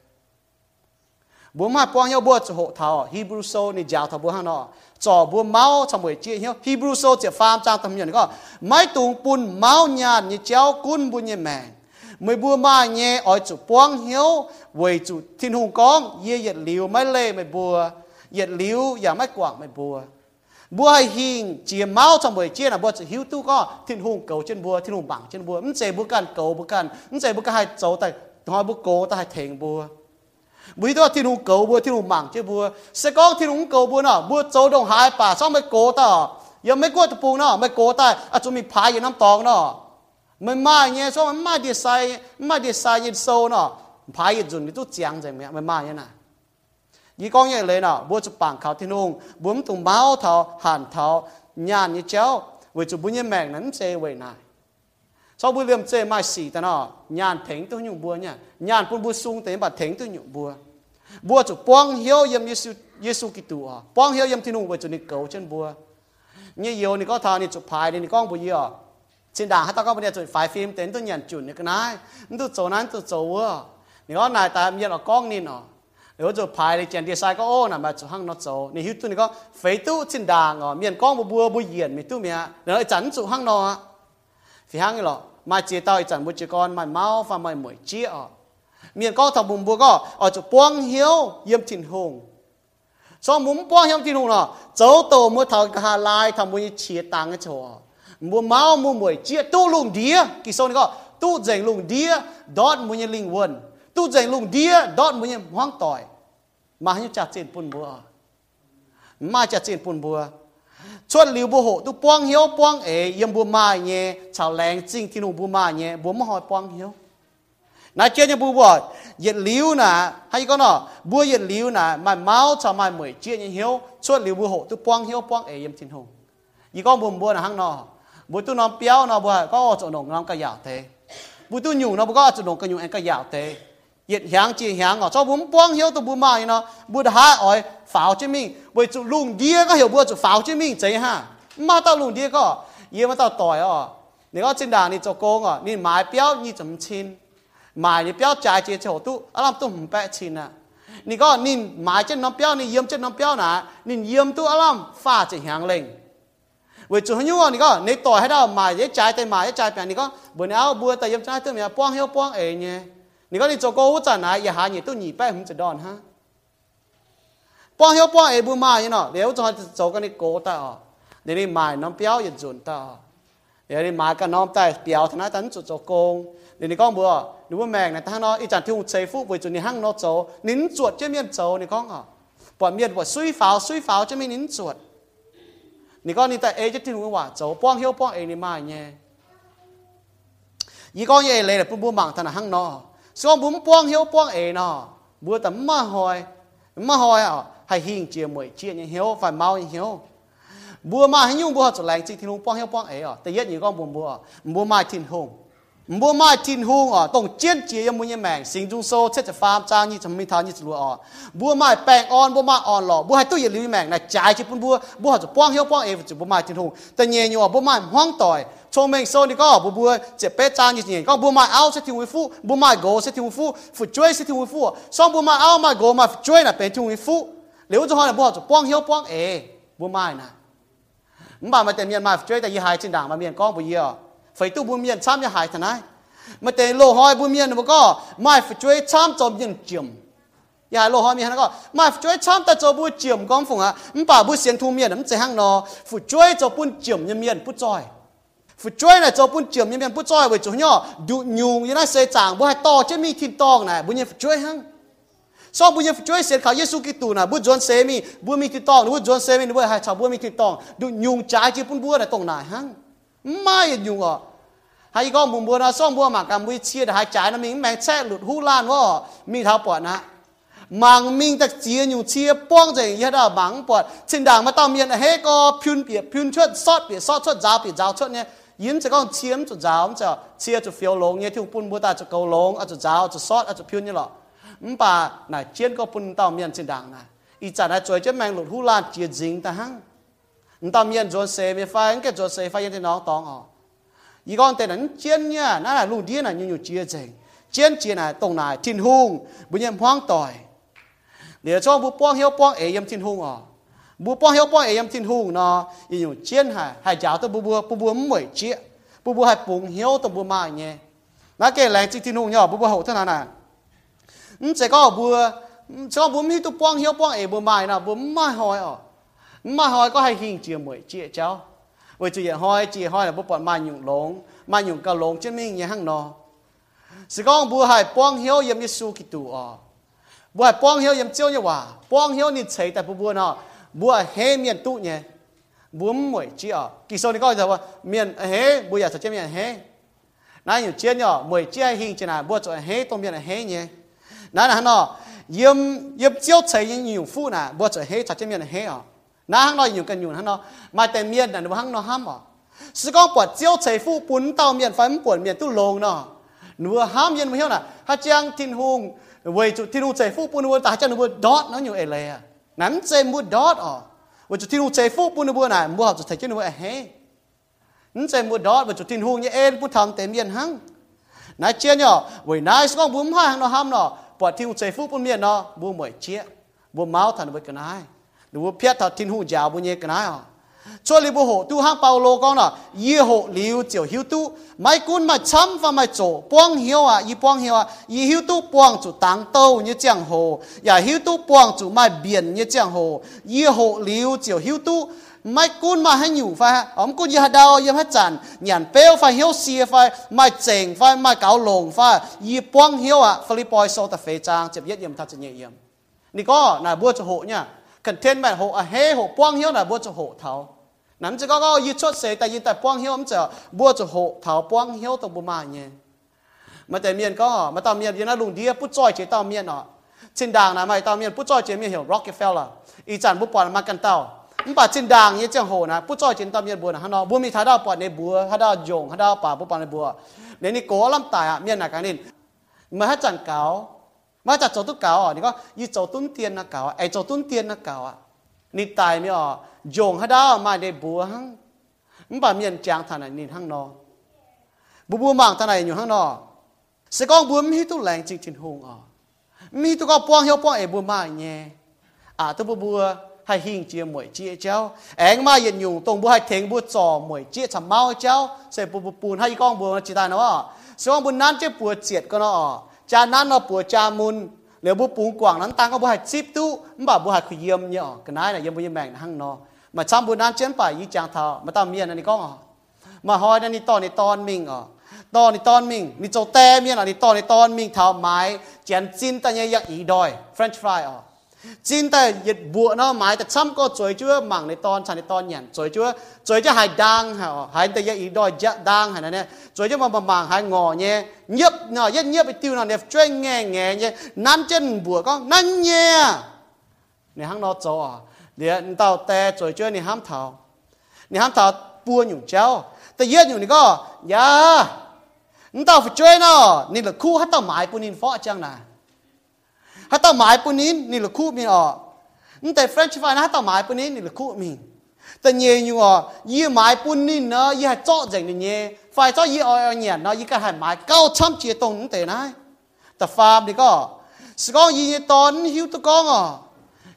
bố mà quang hiếu, bố hộ thảo, Hebrew so ni giàu thảo bố hàng nọ cho bố máu trong buổi chia Hebrew so chỉ phàm trang tâm nhận có mấy tuồng bún máu nhàn như chéo cún bún như mèn mới bùa mà nhẹ ở chủ quang hiếu về chủ thiên hùng con, ye yết liu mấy lê mấy bùa. Yết liu giả mấy quảng mấy bùa. Bùa hay hình chỉ máu trong buổi chia là bùa chỉ hiếu tu có thiên hùng cầu trên bùa thiên hùng bằng trên bùa không chạy bùa cần cầu bùa cần không chạy bùa can hai dấu tại hỏi bùa cố tại hai thèn bùa bùi đó thiên hùng cầu bùa thiên hùng bằng trên bùa sẽ có thiên hùng cầu bùa nào bùa dấu đồng hai bà xong mới cố ta giờ mấy cố tập bùa nào mấy cố ta à chúng mình phá gì năm tòng nó mình mai nhé xong mình mai đi sai mai đi sai gì sâu nó phá gì dùng thì tôi chẳng gì mẹ mình mai như nào ยี่กองยังเลยเนาะบัวจะปังเขาที่นุ่งบุ้มตุงเมาเท่าหันเท่าญาณยี่เจ้าวิจุบุญยังแมงนั้นเจไว้นายชอบบุญเรียมเจมาสีแต่เนาะญาณเถงตัวอยู่บัวเนี่ยญาณปุ่นบุญสูงแต่บัดเถงตัวอยู่บัวบัวจะป้องเหี่ยวยำเยซูเยซูกิตัวป้องเหี่ยวยำที่นุ่งวิจุนี่เก่าเช่นบัวเนี่ยเยียวนี่ก็ทานี่จุพายนี่ก้องบุญเยอะ xin đàng đà ta có bây giờ chuẩn phải phim tên tôi nhận chuẩn như cái này tôi chỗ นั้น tôi chỗ à nếu này ta bây giờ là con nên nó nếu chỗ phải thì chuyện đi sai có ô là mà chỗ hăng nó chỗ nếu hiểu tôi có phải tu xin đàng ngọ miền con một bùa bùi hiền mình tu mẹ. Nếu chẳng chỗ hăng nó thì hăng là mà chỉ tao chẳng bùi chỉ con mày mau và mày mỗi chia miền con thằng bùm bùa có, ở chỗ buông hiếu yếm thìn hùng. Cho muốn buông hiếu thìn hùng nó chỗ tổ mới thằng hà lai, thằng bùi chia tăng cái chỗ mua máu, mua mồi chia, tu lùng đĩa. Kỳ sau này có tu dành lùng đĩa, đón mua như linh quân tu dành lùng đĩa, đón mua nhân hoang tỏi. Mà như chặt trên phun bùa. Mà chặt trên phun bùa. Chuẩn liu bùa hộ, tu quang hiếu quang ế, yếm bùa mà nhé chào leng chinh thiên hùng bùa mà nhé, bùa mà hỏi quang hiếu. Nãy kia như bùa bùa yết liu nà, hay có nọ, bùa yết liu nà mà máu chào mai mười chia như hiếu. Chuẩn liu bùa hộ, tu quang hiếu quang ế, yếm thiên hùng. Y con bùa bùa là hăng nọ. bùa tu nó béo nọ bùa có chỗ nồng nong cái dạo thế bùa tu nhung nó bùa có chỗ nồng cái nhung anh cái dạo thế 热响至响哦，做本帮晓都不买呢，不得下外否之命，为做弄啲个晓不做否之命这哈，嘛到弄啲个，嘢嘛到袋哦，你讲真系你做工哦，你买标你怎么签？买你标จ่ายเจโฉตุอะไรตุ่มแปะชินอ่ะนี่ก็นินหมายเจ้าน้องเปี้ยวนี่เยี่ยมเจ้าน้องเปี้ยวนะนินเยี่ยมตัวอะไรฟ้าจะหางเล็ง เวจูฮันยูนี่ก็ในต่อให้ได้มาเยจ่ายแต่มาเยจ่ายแปลนี่ก็บนเอาบัวแต่ยัใจ่ตัวเมียป้องเฮียวป้องเองเนี่ยนี่ก็นี่จกโก้จานะอย่าหาเนี่ยตัวหนีไปผมจะโดนฮะป้องเฮียวป้องเอบัวมาเนี่ยเนาะเดี๋ยวจะโจกันนี่โก้ตาอ๋อเดี๋ยวนี้มาน้องเปียวยัาจุนตาเดี๋ยวนี้มากันน้องแต่เปียวทนายตันจุดโจโก้เดี๋ยวนี้ก็บัวหรืว่าแมงนะท่านเนาะอีจันที่หุ่นเซฟุเวจูนี่ห้างนอโจนิ้นจวดเจ้าเมียนโจนี่ก็อ๋อปวดเมียนวดซุยฝาซุยฝาจะไม่นิ้นจวด 你讲你在 A 就听我话，走帮后帮 A 你买呢？而讲嘢你嚟搬搬忙，但係肯攞，所以搬幫曉幫 A 呢，冇得乜開，乜開啊，係興姐妹姐人曉，煩貓人曉。冇嘛，很用冇做嚟，只聽幫曉幫 A 哦，第一你講冇冇啊，冇買天空。mau như hiếu bữa mà hình nhung bữa cho lành chỉ thiên hùng quang hiếu quang ế àแต่ยัดnhư con buồn bữa bữa mà thiên hùng บัวไม้ทินหงอ๋อตรงเจียนเจียมุญแมงสิงจุงโซเชจะฟาร์มจางนี่จะมีทางนี่จะรัวอ๋อบัวไม้แปลงอ่อนบัวไม้อ่อนหล่อบัวให้ตู้เย็นลืมแมงนะจ่ายจิปุ่นบัวบัวจะป้องเหี้ยวป้องเอวจะบัวไม้ทินหงแต่เงี้ยอยู่อ๋อบัวไม้ห้องต่อยชงเมงโซนี่ก็บัวบัวเจ็บเป๊ะจางนี่เงี้ยก็บัวไม้เอาเสถิวิฟูบัวไม้โ phải tu bùi miền chăm nhà hải thần ai mà tề lô hoi bùi miền nó có, mai phải chơi chăm cho miền chiếm nhà dạ, lô hoi miền nó có, mai phải chơi chăm ta cho bùi chiếm con phụng à mình bảo bùi xiên thu miền nó chơi hang nó phải chơi cho bùi chiếm nhà miền bút tròi phải chơi là cho bùi chiếm nhà miền bút tròi với chỗ nhỏ đủ nhung như nó xây chàng bùi hai to chứ mi thìn to này, bùi miền phải chơi hang so bu yef choy sen kha yesu ki tu na bu jon se mi mi ti tong bu jon se mi bu cha bu mi ti tong du nyung cha chi pun bu na tong na hang mai nhung à ให้ก็มุมบัวนะส่งบัวมากำวิเชียดหายใจนะมิงแมงแช่หลุดหูล้านว่ามีเท้าปวดนะมังมิงตะเจียอยู่เชียป้องใจยะดาบังปวดชินด่างมาตอมเมียนเฮก็พินเปียพินชด ซอดเปียซอดชดจ้าเปียจ้าชดเนี่ยยิ้มจะก็เชียมจุดจ้าจะเชียจุดเฟียวลงเนี่ยที่ปุ่นบัวตาจะเกาลงอาจจะจ้าจะซอดอาจจะพินนี่หรอมป่าไหนเจียนก็ปุ่นตอมเมียนชินด่างนะอีจัดให้จอยจะแมงหลุดหูล้านเจียจริงแต่หังตอมเมียนจวนเซมีไฟก็จวนเซไฟยันที่น้องตองอ๋อ อีกอนแต่นั้นเจียนเนี่ยนั่นแหละลุงเดียน่ะยังอยู่เจียเจงเจียนเจียน่ะตรงไหนทินหุงบุญยังพ้องต่อยเดี๋ยวช่องบุป้องเฮียวป้องเอยมทินหุงอ๋อบุป้องเฮียวป้องเอยมทินหุงเนาะยังอยู่เจียนหายหายจ้าวตัวบัวบัวบัวบัวไม่เจียบัวบัวหายปุ่งเฮียวตัวบัวมาอย่างเงี้ยนักเกแรงจิทินหุงเนี่ยบัวบัวหกเท่านั้นน่ะอืมแต่ก็บัวช่องบัวมีตัวป้องเฮียวป้องเอบัวมาน่ะบัวไม่หอยอ๋อ mà hỏi có hay hình chia mỗi chia cháu? Với chị hỏi chị hỏi là bố bọn mà nhung lông, mà nhung cao lông chứ mình nhà hàng nọ sự con bùa hải quang hiếu yếm Giêsu Kitô ở bùa hải quang hiếu yếm chiêu như hòa. Quang hiếu nhìn thấy tại bùa bùa nọ bùa hé miền tụ nhé. Bùa mỗi chi ở kỳ sau này coi giờ miền hé bùa giả sợ trên miền hé nãy nhiều chia nhỏ mỗi hay hình trên là bùa chỗ hé tôm miền là hé nhé. Nãy là nó yếm yếm chiêu thấy những nhiều phụ nà bùa chỗ hé chặt trên miền hé ở na hang no yung kan yung hang no mai te mien na hang no ham mo à. si con bột chiếu chế phụ bún tàu miền phán bột miền tu lồng nọ. Nửa ham yên mới hiểu nè hát chang thiên hùng, về chủ thiên hùng chế phụ bún nửa ta chăng nửa đót nó nhiều ế lệ à. Nắm chế mua đót ờ về chủ thiên hùng phụ bún nửa này, mua học chủ thầy chứ nửa hé nắm chế mua đót, về chủ thiên hùng như ên bút thầm tế miền hăng. Nãy chia nhỏ với nãy con bún hai hàng nó nọ. Bột thiên hùng chế phụ bún miền nọ mua mười chia mua máu thần với cái này. นหนูดอทเนาะอยู่เอเลยอ่ะนั้นเจมูดอทอ๋อเวจุทินหุงใส่ฟูปุ่นหนูน่ะมัวจะใส่จันหนูเฮ้นั้นเจมูดอทเวจุทินหุงเนี่ยเอ็นผู้ทำเต็มเมียนหังนายเจียนเนาะเวนายสกองบุ้มห้าหังเนาะห้ามเนาะปวดทินหุงใส่ฟูปุ่นเมียนเนาะบุ้มหมวยเจียบุ้มเมาทันเวกันนาย du piat ta tin hu ja bu nye kana ya cho li bu ho tu hang paulo con na ye ho liu jiu hiu tu mai kun mai cham fa mai zo buang hiu à yi buang hiu à yi hiu tu buang zu tang tâu như jiang ho ya hiu tu buang zu mai bian như jiang ho ye ho liu jiu hiu tu mai kun ma hay nhủ phải ông kun ya đào yếm hết chán nhàn bèo phải hiếu xìa phải mai chèn phải mai cáo lồng phải yi buang hiếu à Philippi so ta phê trang chụp yết yếm thật nhẹ yếm นี่ก็น่ะบัวจะโหเนี่ย contentment à, 好啊，嘿好光曉嗱，我就好頭。諗住嗰個要出世，但係但光曉咁就我就好頭光曉都冇乜嘢。mà tại miền có họ mà tao miền như là lùng đi bút choi chế tao miền nọ. Trên đàng là mày tao miền bút choi chế miền hiểu Rockefeller. Ý chẳng bút bỏ mà cần tao bà trên đàng như chẳng hồ nè bút choi trên tao miền bùa nè hắn bùa mi thái đao bỏ này bùa thái đao dùng thái đao bà bút bỏ nè bùa. Nên đi cố lắm tài à miền là cái nên mà hết chẳng cáo 我就做都搞啊！你講要做蹲點啊搞啊，誒做蹲點啊搞啊！你大咩哦？用下到買啲布行，唔把面正談啊，你行咯。布布忙談啊，用行咯。sẽ có bùa mi tu lành chính chính hùng à mi tu có quang hiệu quang ấy bùa mai nhé à tu bùa bùa hay hình chia mỗi chia cháu anh mà hiện nhung tông bùa hay thèn bùa trò mỗi chia chầm mau cháu sẽ bùa bùa bùn hay con bùa chỉ ta nó à sẽ con bùn nan chế bùa chết con nó à โยงให้ดาวมาได้บัวหังมันบ่เมียนจางท่านนี่หังนอบัวบัวมังท่านอยู่หังนอสกองบัวมีตุแรงจริงจริงหงอ่ะมีตุก็ป้องเหี่ยว xin ta yết bùa nó mãi ta xăm có chơi chưa mảng này ton chăn này ton nhàn chơi chưa chơi chưa hai đang hả hai ta yết đòi chết đang hả này chơi chưa mà mà mảng hai ngò nhé. Nhấp nó yết nhấp tiêu nào đẹp chơi nghe nghe nhé. Năn chân bùa con, năn nhé. Này hăng nó cho à. Điện tàu tè chơi chưa này ham thảo. Này ham thảo, bùa nhủ cháu. Ta yết nhủ này có. Dạ. Tao phải chơi nó. Nên là khu hát tao mãi của nên phó chăng nào บุญนั้นเจ้าปัวเจียดก็เนาะจานั้นเราปัวจามุนเหลือบุปูกว่างนั้นตังก็บุหัดซิบตู้มันบ่บุหัดคือเยี่ยมเนี่ยกันนายน่ะเยี่ยมบุยแมงหั่งนอมาช้ำบุญนั้นเช่นไปยี่จางเท้ามาตามเมียนั่นนี่ก็มาหอยนั่นนี่ตอนนี่ตอนมิงอ๋อตอนนี่ตอนมิงนี่โจแต่เมียนั่นนี่ตอนนี่ตอนมิงเท้าไม้เจียนจินตันยังยักอีดอยเฟรนช์ฟรายอ๋อจินแต่หยิดบัวเนาะไม้แต่ช้ำก็จอยเชื่อหมั่งในตอนชันในตอนหยันจอยเชื่อจอยจะหายดังฮะหายแต่ยังอีดอยจะดังฮะนั่นเนี่ยจอยจะมาบำบังหายงอเนี่ยเงียบเนาะเงียบเงียบไปติวเนาะเนี่ยช่วยแง่แง่เนี่ยนั่นเจนบัวก็นั่นเนี่ยเนี่ยห้างนอโจอ่ะเดี๋ยวเต่าแต่จอยเชื่อนี่ห้ามเท้านี่ห้ามเท้าปัวอยู่เจ้าแต่เย็ดอยู่นี่ก็ยา tao phải chơi nó nên là khu hát tao mãi bún in phó chăng nè hát tao mãi bún in nên là khu mình ở nhưng tại French fry hát tao mãi bún in nên là khu mìnhแต่เยี่ยงอ่ะยี่หมายปุ่นนี่เนาะยี่ให้เจาะจังเนี่ยฝ่ายเจาะยี่อ่อยเนี่ยเนาะยี่ก็ให้หมายเก้าช้ำเจียตรงนั่นแต่นะแต่ฟาร์มนี่ก็สกองยี่ตอนหิวตะกองอ่ะ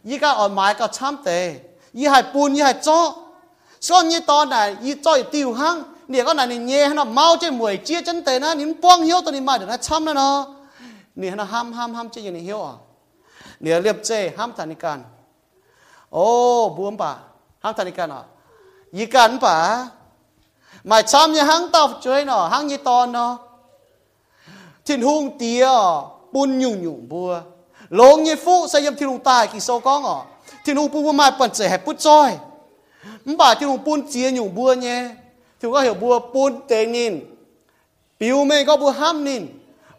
ยี่ก็อ่อยหมายก็ช้ำแต่ยี่ให้ปุ่นยี่ให้เจาะสกองยี่ตอนไหนยี่เจาะติวหังเนี่ยก็ไหนเนี่ยให้เนาะเมาเจ้าหมวยเจียจันแต่นะนี่ป้องหิวตัวนี้มาเดี๋ยวนะช้ำนะเนาะ เนี่ยนะห้ามห้ามห้ามเจียนี่เหี้ยวอะเนี่ยเรียบเจห้ามทานิการโอ้บวมป่ะห้ามทานิการอะยีการป่ะหมายช้ำยังห้างตอบช่วยเนาะห้างยีตอนเนาะทิ้นหุงเตียปุ่นยุ่งยุ่งบัวลงยีฟุใส่ยำทิ้นลงตายกี่โซก้องอะทิ้นหุงปุ่นมาปั่นเสียใหบปุ่นจอยมันป่ะทิ้นหุงปุ่นเจียยุ่งบัวเนี่ยถึงก็เหี่ยวบัวปุ่นเตงนินปิวเม่ก็บัวห้ามนิน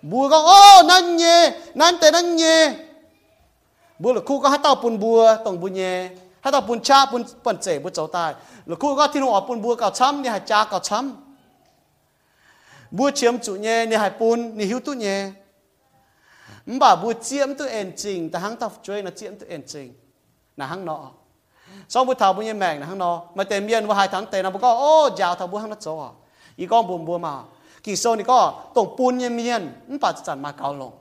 bùa có ô nan nhẹ nan tê nan nhẹ bùa là khu có hát tàu bùn bùa, tổng bùn nhẹ hát tàu bùn cha bùn bẩn sể bùn cháu tai. Là khu có thiên hộ bùn bùa, cào chăm nè hạt cha, cào chăm bùa chiếm chủ nhẹ nè hạt bùn nè hiếu tu nhẹ bà bùa chiếm tu ền trình ta hăng tàu chơi là chiếm tu ền trình là hăng nọ. Sau bữa thảo bữa nhẹ mèn là hăng nọ. Mà tiền yên vào hai tháng tèm là bữa có ô giàu thảo bữa hăng nó chỗ à ý con buồn buồn mà kỳ sau này có tổng bún nhân miên, nó bà chẳng mà cao lồng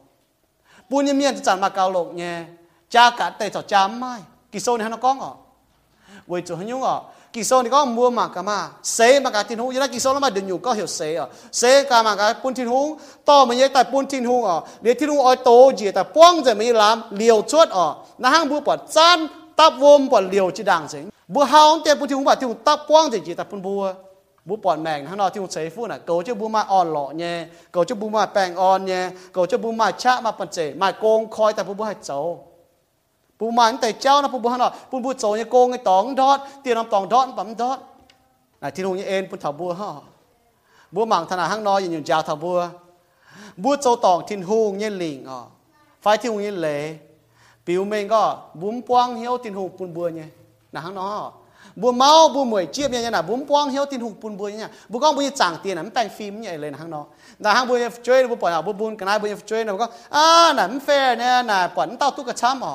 bún nhân miên chẳng mà cao lồng nhé. Cha cả tây cho cha mai. Kỳ sau này nó có ngọ. Với chỗ nhung ngọ. Kỳ sau này có mua mà cả mà. Xế mà cả tin hú. Như là kỳ sau nó mà đừng nhủ có hiểu xế ở xế cả mà cả bún tin hú. To mà như tại bún tin hú ở để tin hú oi tố gì, tại quăng rồi mới làm. Liều chuốt ở. Nó hang bữa bỏ chan tắp vôm bỏ liều chỉ đàng gì. Bữa hao tiền bún tin hú bảo tin hú tắp quăng gì gì tại bún bùa bu bọn mèn hắn nói thiên một giây phút là cầu cho bu mai on lọ nhé cầu cho bu mai bèn on nhé cầu cho bu mai chạ mà bận chế mai công khói tại bu bu hai châu, bu mà anh tại châu nó bu bu hắn nói bu bu châu nhé công cái tòng đót tiền làm tòng đót bấm đót. Này thiên luôn như em bu thảo bu ha bu mảng thằng nào hắn nói nhìn nhìn chào thảo bu bu châu tòng thiên hùng như lỉnh à? Phải thiên hùng như lệ. Biểu mình có bún quang hiếu thiên hùng bún bùa nhé. Là hắn nói บัวเฮาเจ้าปุ่นทินหงบาดทินหงตับป้องจะจีแต่ปุ่นบัวบัวปอดแมงทั้งนอที่หงเสฟูน่ะเกาเจ้าบัวมาอ่อนหล่อเนี่ยเกาเจ้าบัวมาแปลงอ่อนเนี่ยเกาเจ้าบัวมาชะมาปันเจมาโกงคอยแต่บัวบัวให้เจ้าปูมันแต่เจ้านะปูบุหันอ่ะปูบุโจยโกงไอ้ตองดอดเตียนำตองดอดปั๊มดอดนะที่นู่นเอ็นปูถาบัวฮะบัวหมังธนาห้างน้อยอยู่ยาวถาบัวบัวโจตองทินหูเงี้ยลิงอ่ะไฟที่หูเงี้ยเละปิวเมงก็บุ้มปวงเหี้ยวทินหูปูนบัวเนี่ยนะห้างน้อยบัวเมาบัวหมวยเจี๊ยบเนี่ยนะบุ้มปวงเหี้ยวทินหูปูนบัวเนี่ยบัวก้องบัวจ่างเตียนนะมันแต่งฟิล์มเนี่ยเลยนะห้างน้อยนะห้างบัวช่วยบัวปล่อยเอาบัวบุญกันนะบัวช่วยนะบัวก็อ่าน่ะมันแฟร์เนี่ยน่ะปล่อยเต้าตุ๊กกระช้ำอ่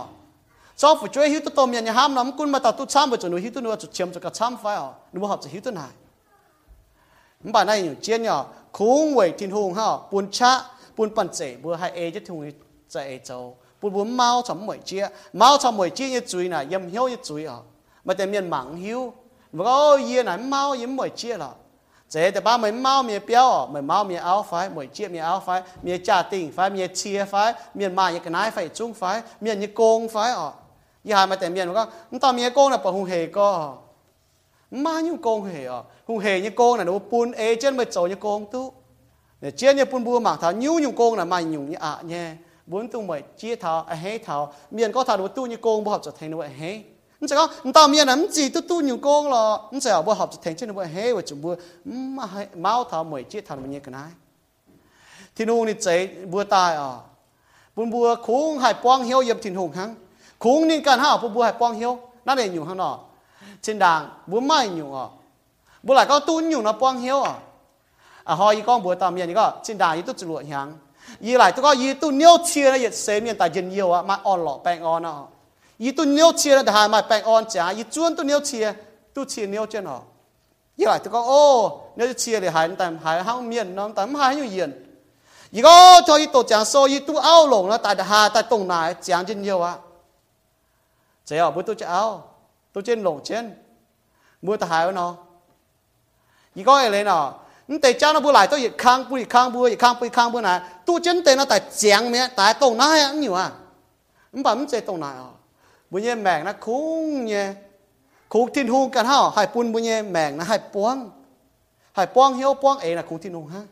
ะ cho phụ chơi hiếu tôi tôm nhà ham lắm cún mà tao tu chăm bởi chỗ nó hiếu tôi nữa chỗ chiếm chỗ cả chăm phải à nó học chỗ hiếu tôi này bà này nhiều chiến nhỏ khung vậy thiên hùng ha buồn cha buồn bận chế bữa hai ê chứ thùng chế châu buồn buồn mau chấm mồi chia mau chấm mồi chia như chuối này yếm hiếu như chuối à mà tại miền mảng hiếu và có yên này mau yếm mồi chia là chếแต่บ้าไม่เมาเมียเปี้ยวไม่เมาเมียเอาไฟหมวยเจี๊ยบเมียเอาไฟเมียจ่าติ่งไฟเมียเชียไฟเมียมาอย่างกันนายไฟจุ้งไฟเมียนี่โกงไฟอ่ะยี่หามาแต่เมียนก็มันตอนเมียโกงน่ะปะหงเฮก็มาอยู่โกงเฮอ่ะหงเฮยี่โกงน่ะดูปูนเอเจนมาโจยี่โกงตู้เนี่ยเจียนยี่ปูนบัวหมากเท้ายิ้วอยู่โกงน่ะมาอยู่ยี่อ่ะเนี่ยบุญตุ้งไปเจี๊ยเท้าไอ้เฮเท้าเมียนก็เท้าดูตู้ยี่โกงบ่หับจะแทงดูไอ้เฮ 你这个你到面人自都都牛工了，你只要不好就听清你不嘿，我就不嘛还猫头没接他们也个来，天空你这不大啊，不不空还帮晓也天空行，空你干哈不不还帮晓，那得牛行了，真当不卖牛啊，不来个都牛那帮晓啊，啊好一讲不到面你个真当伊都只落香，伊来都个伊都鸟切了也谁面大真牛啊，买安老白安啊。คงนิ่งกันห้าผู้บัวให้ป้องเหียวนั่นเองอยู่ข้างนอกเช่นดังบัวไม่อยู่อ่ะบัวหลายก็ตุ้นอยู่นะป้องเหียวอ่ะอ่ะหอยก้องบัวตามเมียนี่ก็เช่นดังยี่ตุ้จรวดยังยี่หลายตัวก็ยี่ตุ้นเนี้ยวเชียร์นะยี่เซมียนแต่เย็นเยียวอ่ะมาอ่อนหล่อแปลงอ่อนอ่ะยี่ตุ้นเนี้ยวเชียร์นะ แต่หายมาแปลงอ่อนจ้ายี่จวนตุ้นเนี้ยวเชียร์ตุ้เชียร์เนี้ยวเจนอ่ะยี่หลายตัวก็โอ้เนี้ยวเชียร์เลยหายแต่หายห้างเมียนน้องแต่ไม่หายอยู่เย็นยี่ก็ทอยี่ตัวจางโซยี่ตุ้เอาหลงแล้วแต่หาแต่ตรงไหนจางเย็นเยียวอ่ะ chế ở bữa tôi chạy áo tôi trên lồng trên mua ta hài nó ý có ấy nó nhưng tại cha nó bữa lại tôi dịch khang bữa khang bữa dịch khang bữa khang bữa này tôi chân tên nó tại chàng mẹ tại tông nó hay nhiều à không phải mình chơi tông này à bữa nhé mèn nó khung nhé khung thiên hungกันha hai pun bữa nhé mèn nó hai buông hai buông hiếu buông ấy là khung thiên hung ha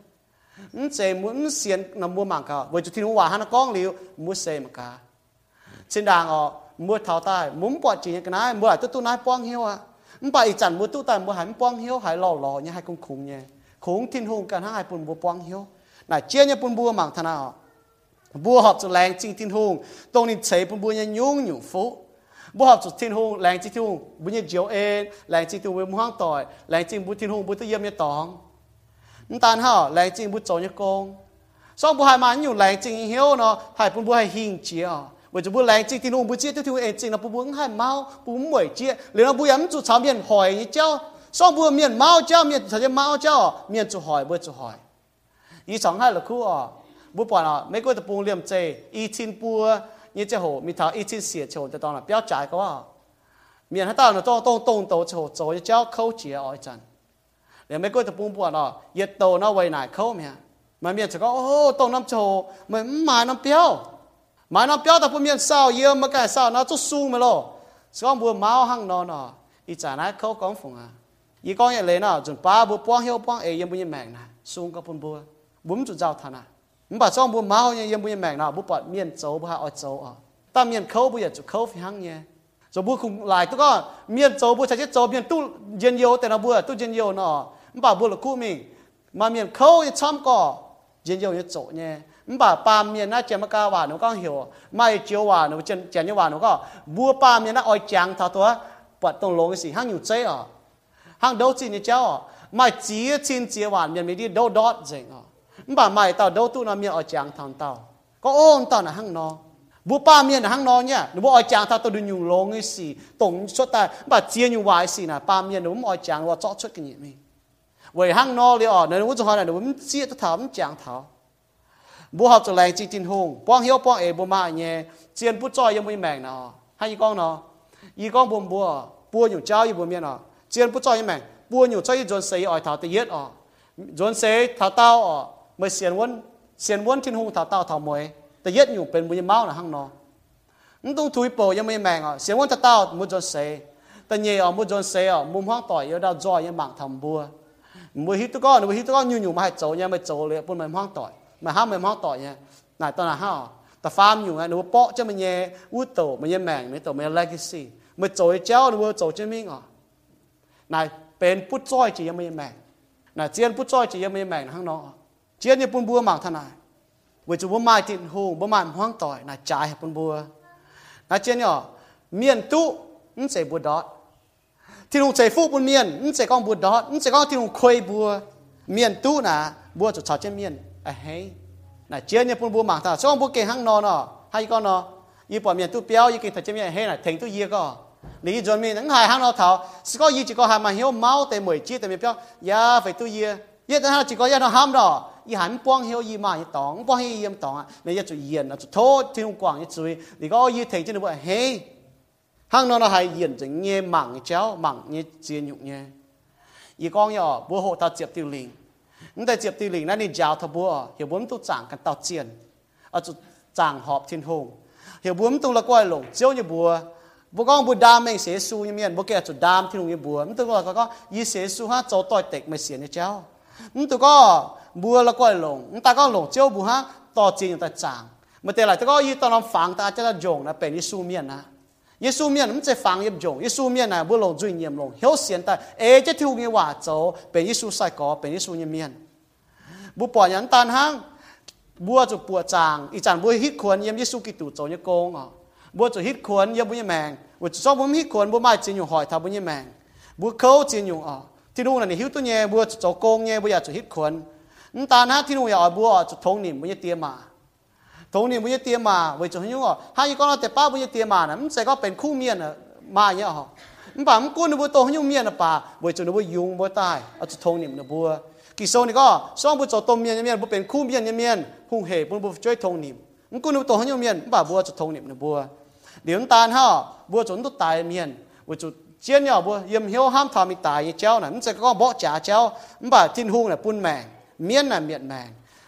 mình chơi muốn xiên nằm mua mảng cả với chú thiên hung hòa hắn nó con liu mua xe mà cả trên đàng ở mua thảo tai muốn bỏ chỉ cái này mua lại tôi tôi nói quang hiếu à không phải chẳng mua tôi tài mua hải quang hiếu hải lò lò như hai con khủng nhé khủng thiên hùng cả hai bùn mua quang hiếu này chia như bùn bùa mảng thằng nào bùa học cho làng chính thiên hùng tông nên chế bùn bùa như nhung nhung phú bùa học cho thiên hùng làng chính thiên hùng bùa như chiếu ên làng chính thiên hùng mua hoang tỏi làng chính bùa thiên hùng bùa tôi yếm như tòng tàn hả lại chính bút cho như con xong bút hai mà nhiều lại chính hiếu nó hai bút bút hai hình chia bởi vì bút lại chính thì nó bút chia tiêu tiêu ấy chính là bút bút hai mau bút mười chia liền nó bút yếm chủ cháo miền hỏi như cháu xong bút miền mau cháu miền thật mau cháu miền chủ hỏi bút chủ hỏi ý song hai là khu à bút bỏ nó mấy cái tập bút liềm chê ý chín bút như thế hồ mi thảo ý chín xỉa chỗ để tao là béo trái có à miền hai tao nó to to to to chỗ chỗ cháu khâu chia ở chân เดี๋ยวไม่ก็จะปุ่งปวดอ่ะเย็ดโตน่าไว้ไหนเขาเมียมันเมียจะก็โอ้ตรงน้ำโชมันมาน้ำเปียวมาน้ำเปียวแต่พวกเมียเศร้าเยี่ยมมาแก่เศร้าน่าจะสู้มาโลสองบัวเมาหั่งนอนอ่ะอีจ่านะเขากองฝงอ่ะอีกองอย่างเลยน่ะจนป้าบัวป้องเหี้ยวป้องเอยังบุญแมงนะสู้กับปุ่นบัวบุ้มจุดเจ้าทันอ่ะมันบอกสองบัวเมายังยังบุญแมงนะบุปผาเมียนโจบุหาออยโจอ่ะตาเมียนเขาบุญจุดเขาfiหั่งเนี่ย rồi bữa khung lại tôi có miền châu bữa chạy châu miền tu dân yêuแต่ละบัวtu dân yêu nó มบ่าบุลกูมิงมา như chế hồ mi thảo ít chín xỉa chế hồ để đó là béo trái quá miền hát ta nó tao tông tông tổ chế hồ rồi cháu khâu chìa ở chân để mấy cô tập bung bùa nó nhiệt tổ nó quay lại khâu mẹ mà miền chỉ có ô tông năm chế hồ mà mài năm béo mài năm béo tập bung miền sao yêu mà cái sao nó chút su mày lo xong bùa máu hăng nó nó ít trả lại khâu con phùng à ý con vậy lấy nó chuẩn ba bùa bong hiếu bong ấy yên bùi mẹ nè xuống cái bùn bùa bấm chủ giao thằng à ยู่เจ๊อ่ะห้างโดจีนี่เจ้าไม่จีชินเจียหวานเมียนไม่ดีโดดอดเจงอ่ะมบ่าไม่ต่อโดตู้น่ะเมียอ้อยจางทางเต่าก็โอ้นตอนน่ะห้างนอบัวป้าเมียนห้างนอเนี่ยหนูบอกอ้อยจางท่าตัวดูอยู่ลงสิตรงสุด bà mai tao đâu tu nó miệng ở chàng thằng tao có ôm tao là hăng nó bố ba miệng là hăng nó nhá bố ở chàng tao tao đừng nhung lo người gì tổng số ta bà chia nhung vài gì là ba miệng nó ở chàng và cho chút cái gì mình vậy hăng nó đi ở nên muốn cho họ là nó muốn chia tao thảo muốn chàng thảo bố học cho lại chỉ tin hùng bố hiểu bố ấy bố mà nhé chiến bố cho ยัง mới mèn nó hai gì con nó gì con bố bố bố nhung cháu gì bố miệng nó chiến bố cho ยัง mèn bố nhung cho gì dồn xây ở thảo tự yết ở dồn xây thảo tao ở mới xiên quân xiên quân thiên hung thảo tao thảo แต่ยึดอยู่เป็นมุยเมาหนะห้องนอนั่ต้องถุยโปยังไม่แมงอะเสียนวันตะเต้ามุจนเสแต่เย่อมุจนเสอะมุมห้องต่อยยดาวจอยยังบังทำบัวมือฮิตก้อนมือฮิตก้อนหยุ่งอยู่มาให้โจยังไม่โจเลยปุ่นมันห้องต่อยมาห้ามไม่ห้องต่อยเนี่ยไหนตอนไหนห้าแต่ฟาร์มอยู่ไงหนูเปาะจะมันเย่อู้โตมันเย่แมงไม่โตไม่เลกิซี่มันโจยเจ้าหนูโจจะมิ่งอะไหนเป็นผู้จ้อยจียังไม่แมงไหนเจียนผู้จ้อยจียังไม่แมงห้างนอก chia như bún bùa mạc thằng này. Với chú bố mai tin hùng bố mai hoang tỏi, là trái hay bún bùa là chia nhỏ, miền tu cũng sẽ bùa đó thì hùng sẽ phụ bún miền cũng sẽ con bùa đó cũng sẽ con thì hùng khuây bùa miền tu là bùa cho cháu trên miền. À hay. Là chia như bún bùa mạc thằng xong bùa kề hăng nó nó à? hay con à? nó y bỏ miền tu béo y kề thật trên miền, hay là thành tu yê à? có lý do mình những hai hang nó thảo có gì chỉ có hai mà hiếu máu tề mười chi tề miền béo. Ya phải tu y y ta chỉ có ya nó ham đó 一喊光后一嘛一懂，光后一懂啊，你一注意啊，就拖天光一注意，你个一听真的不？嘿，hàng nó là hay hiện chỉ nghe mảng chéo mảng nghe chia nhục nghe, y con nhỏ bố hộ ta tiếp tiêu linh, nhưng ta tiếp tiêu linh là nên giáo thọ bố, hiểu bốn tu chẳng cần tao chiến, ở chỗ chẳng họp thiên hùng, hiểu bốn tu là quay lồng chiếu như bùa, bố con bùa đam mình sẽ su như miền bố kia chỗ đam thiên hùng như bùa, mình tu là có y sẽ su ha chỗ tội tịch mà xiên như chéo, mình có bố là quay lồng nhưng ta có lồng chiếu bố ha to chiên ta chẳng mà thế lại tôi có y tao làm phẳng ta cho nó dùng là bên y su miền à 耶稣面唔即放入用，耶稣面啊不落罪孽落，好现代，诶即跳嘅话做，被耶稣晒个，被耶稣嘅面，บุปผายันตันห้างบัวจะปวดจางอีจานบัวฮิตควรเยี่ยมยิสุกิตุโจยโกงอ่ะบัวจะฮิตควรเยี่ยมบุญแมงบัวจะชอบบุญฮิตควรบัวไม่จีนอยู่หอยทาบุญแมงบัวเขาจีนอยู่อ่ะที่นู่นนี่หิวตัวเนี่ยบัวจะโจโกงเนี่ยบัวอยากจะฮิตควรนั่ นตาน้ะที่นูอยากบัวจะทงนี่มุยเตียมาทงนี่มุยเตียมาเวจงยุ่งอะให้ก็เราแต่ป้ามุยเตียมานะมันใส่ก็เป็นคู่เมียนะมาเยอะฮะมันป่ามันกู้นบัวโตยุ่งเมียนะป่าเวจงนบัวยุงบัวตายเอาจะทงนี่มันบัวกิโซนี่ก็ซ่องบัวโตตมเมียนเมียนบัวเป็นคู่เมียนเมียนหุ่งเหตุบัวช่วยทงนี่มันกู้นบัวโตยุ่งเมียนป่าบัวจะทงนี่มันบัวเดี๋ยวตาลฮะบัวจนตุตายเมียนบัจุดเจียนเนี่ยบัวยิมเหี้ยวห้ามทำอีตายเจ้าน่ะมันจะก็บ่จ่าเจ้ามันป่าทิ้นหุ่งน่ะปุ่นแมง miên là miệng mèn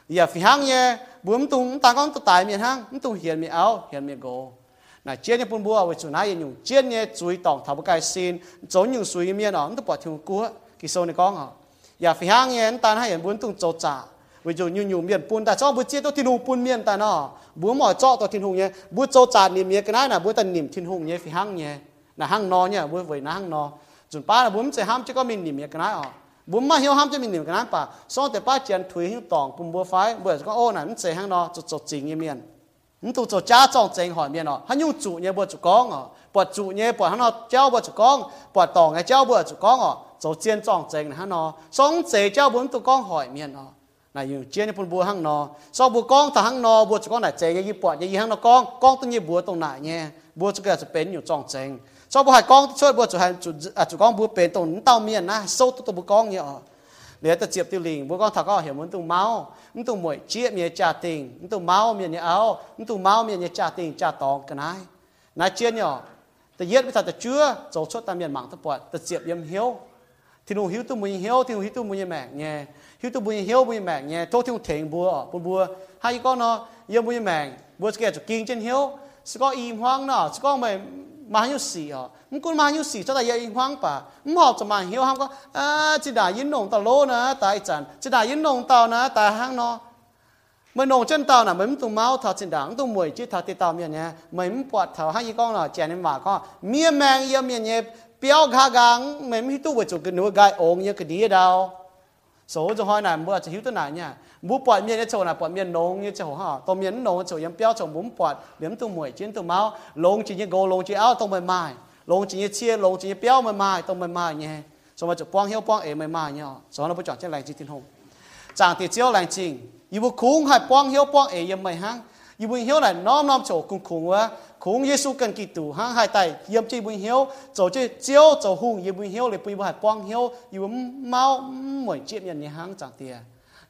giờ phi hăng nhé bướm tung ta con tụt tài miệng hăng tung hiền miệng áo hiền miệng gỗ là chia nhé bún bùa với chủ nãy nhung. Chia nhé chuối tòng thảo bắp cải xin trốn nhung suy miên nó tụt bỏ thiếu cua kỳ sâu này con hả giờ phi hăng nhé ta hay hiền bướm tung trâu trả ví dụ như nhung miệng bún ta cho bữa chia tôi thiên hùng bún miên ta nọ, bướm mỏ cho tôi thiên hùng nhé bữa trâu trả niệm nhé cái này là bữa ta niệm thiên hùng nhé phi hăng nhé. Là hăng nọ nhé bữa với nó hăng nọ, chúng ba là bướm sẽ ham chứ có mình niệm nhé cái này à. บุมมาเหี่ยวห้ามจะมีหนิงกันนั้นป่ะซ้อนแต่ป้าเจียนถุยหิ้งตองปุ่มบัวไฟเบื่อก็โอ้หน่ะมันเสียงนอจุดจดจริงเงี้ยเมียนมันตัวจดจ้าจ้องเจงหอยเมียนอะฮันยูจุเนี่ยบัวจุกองอะปวดจุเนี่ยปวดฮันนอเจ้าบัวจุกองปวดตองไงเจ้าบัวจุกองอะจดเจียนจ้องเจงนะฮันนอสองเจเจ้าบุญตัวกองหอยเมียนอะนายอยู่เจียนปุ่มบัวหังนอซอบัวกองถ้าหังนอบัวจุกองไหนเจยยี่ปวดยี่หังนอกองกองต้องยี่บัวตรงไหนเนี่ยบัวจุกแกจะเป็นอยู่จ้องเจง cho bố hải con cho bố chủ à chủ con bùa bền, tông tao miền na sâu tụ bùa con nhỉ? Để ta chụp tiêu linh bùa con thằng con hiểu muốn tụ máu muốn tụ mũi chia miền trả tình muốn tụ máu miền nhà áo muốn tụ máu miền nhà trả tình trả tòng cái này. Nãy chia nhở ta yết với ta ta chưa dấu chốt ta miền mạng ta bọt ta chụp yếm hiếu. Thì nụ hiếu tụ mũi hiếu thì nụ hiếu tụ mũi mẹ nhé hiếu tụ mũi hiếu mũi mẹ nhé thôi thì nó thèn bùa bùa bùa hai con nó yếm mũi mẹ bùa cái chụp kinh trên hiếu. Sẽ có im hoang nó sẽ có mày mà hiểu gì à không có mà hiểu gì cho ta yên hoang bà không học cho mà hiểu không có à chỉ đã yên nồng tao lô nè tại trận chỉ đã yên nồng tao nè tại hang nó mới nồng chân tao nè mới tụng máu thảo chỉ đảng tụng mùi chứ thảo tê tao miền nhé mới bọt thảo hai con là chèn em mà con miếng mang yếm miền nhé 标卡 gang mấy mi tu với chỗ cái nửa gai ong như cái đĩa đâu số cho hỏi này mua chỉ hiểu tôi này nha. Mua bọt miên như chỗ này bọt miên nông như chỗ ha tôm miên nông chỗ cho bún bọt điểm tu mùi chiến tu máu. Lông chỉ như gồ lông chỉ áo tôm mày mày, lông chỉ như chia lông chỉ như béo mày mày mài nha số mà chỗ quang hiếu quang ế mày mày nha số nó bữa chọn trên lành chỉ thiên hùng. Chẳng thì chiếu lành trình yêu bu khung hay quang hiếu quang ế yếm mày hang ยบุญเฮียวไหนน้อมน้อมโจคุงคุงวะคุงเยซูกันกี่ตู่ห้างหายไตเยี่ยมจีบุญเฮียวโจจีเจียวโจหุงยบุญเฮียวเลยปุยบหัดป้องเฮียวยบุญเมาหมวยเจี๊ยบยันในห้างจากเตีย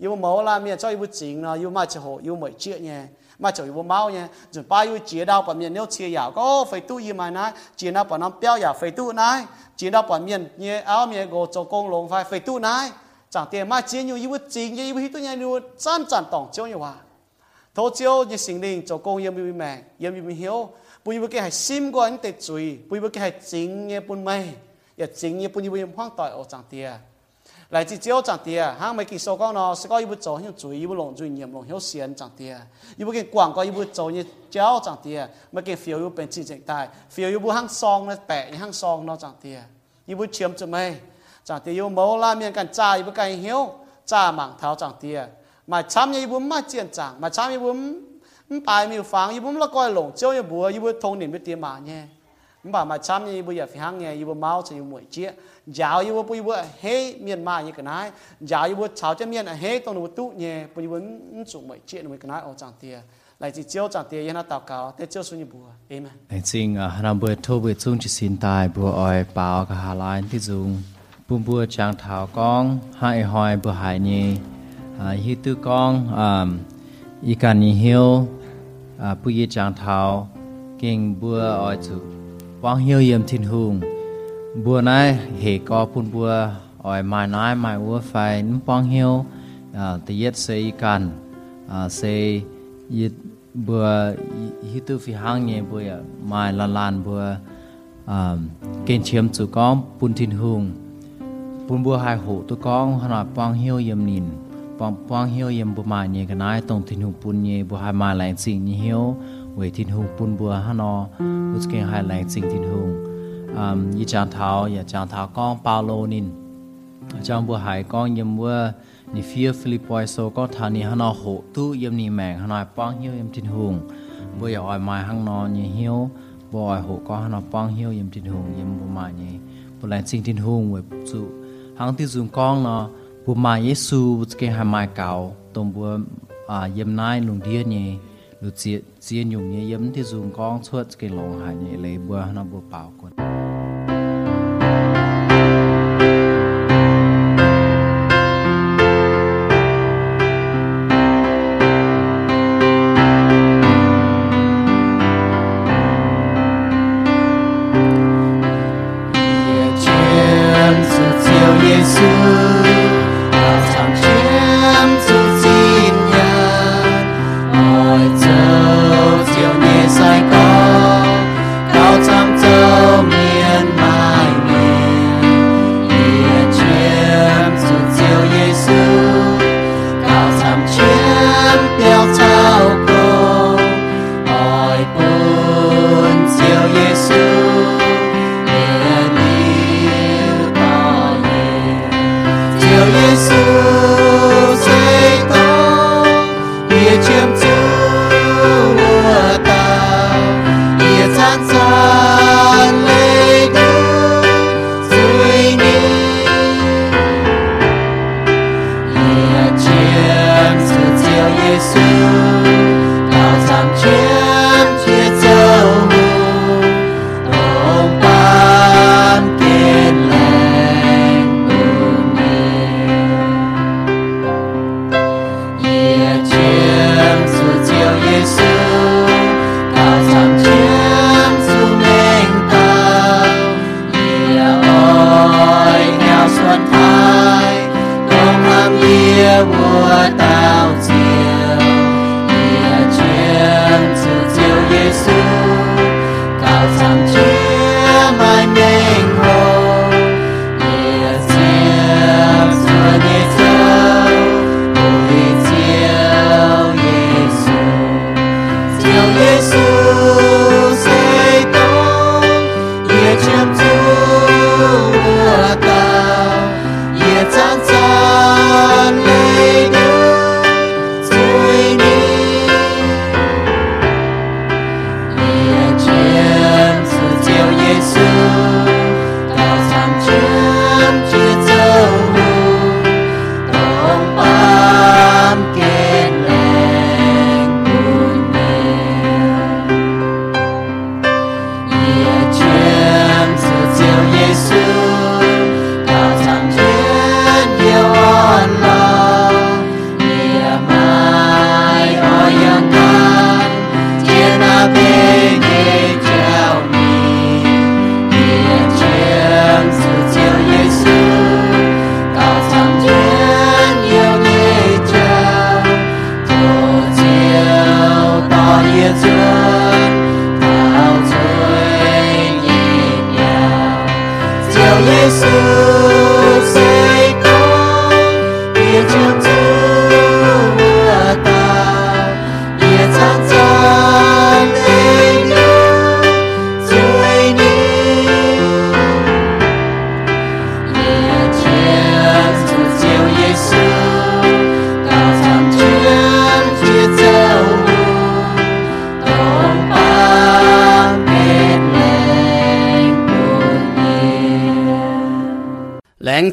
ยบุญเมาลาเมียเจ้ายบุญจริงเนาะยบุญมาจะโหยบุญหมวยเจี๊ยเนี่ยมาเจ้ายบุญเมาเนี่ยจนป้ายบุญเจี๊ยดาวปะเมียนเนี้ยเชียยาวก็ไฟตู้ยืมมานะเจี๊ยดาวปะน้ำเปี้ยวยาวไฟตู้นายเจี๊ยดาวปะเมียนเนี่ยเอาเมียโกโจกงลงไฟไฟตู้นายจากเตียมาเจี๊ยอยู่ยบุญจริงยบุญเฮียตัวเนี่ยดูสั้นจันต่องเจียวอยู่ว่า chỉ chính tài phiếu 一部 hang song nó bẻ như hang song nó chẳng tia 一部 chiếm cho mây chẳng tia 一部 mẫu la miền cảnh cha 一部 cái hiếu cha mảng tháo chẳng tia mà chăm như bún mà chiên chẳng mà chăm như bún bài mi phang, như bún là coi lồng chiếu như bùa như bún thông niệm biết tiền mà nhé. Mà mà chăm như bùa giờ phải hàng nghe, như bùa máu chỉ mũi chia giáo như bùa bùa hê miền mà như cái này giáo như bùa cháo cho miền hê tông bùa tụ nhé bùa như bùn chủ mũi chia như cái này ở chẳng tiền lại chỉ chiếu chẳng tiền yên tao cáo, thế chiếu xuống như bùa amen. Anh xin làm bùa thâu bùa chung chỉ xin tài bùa ỏi bảo cả hà lan tiêu dùng bùa bùa chẳng thảo con hại hoài bùa hại nhé À, hi tư con à, y can ni hiếu à bùi yi chang thảo kinh bua oi chu, quang hiếu yếm thiên hùng bua này he có phun bua, oi mai nai, mai ua phải nắm quang hiếu à tự yết sẽ y can. À sẽ yết bua, hi tu phi hang nhẹ bua mai lan lan bua à kinh chiếm chu con phun thiên hùng phun bua hai hộ tu con, hana quang yem yếm pom pong hiu yem bu ma nye ganai tong tin hung pun nye bu hai ma lang sing nye hiu we tin hung pun bu ha no us ken hai lang sing tin hung um yi chan thao ya chan thao kong pa lo nin chan bu hai kong yem wa ni fear philipoi so ko thani ha no ho tu yem ni mang ha no pong hiu yem tin hung bu ya oi mai hang no nye hiu bu oi ho ko ha no pong hiu yem tin hung yem bu ma nye bu lang sing hung we su hang ti zum kong bu ma yesu ke ha mai cao tông bu à nai lùng dia nhỉ lu chia chia nhung nhỉ yếm thì dùng con suốt cái lòng hải nhỉ lấy bữa nó bữa bảo con.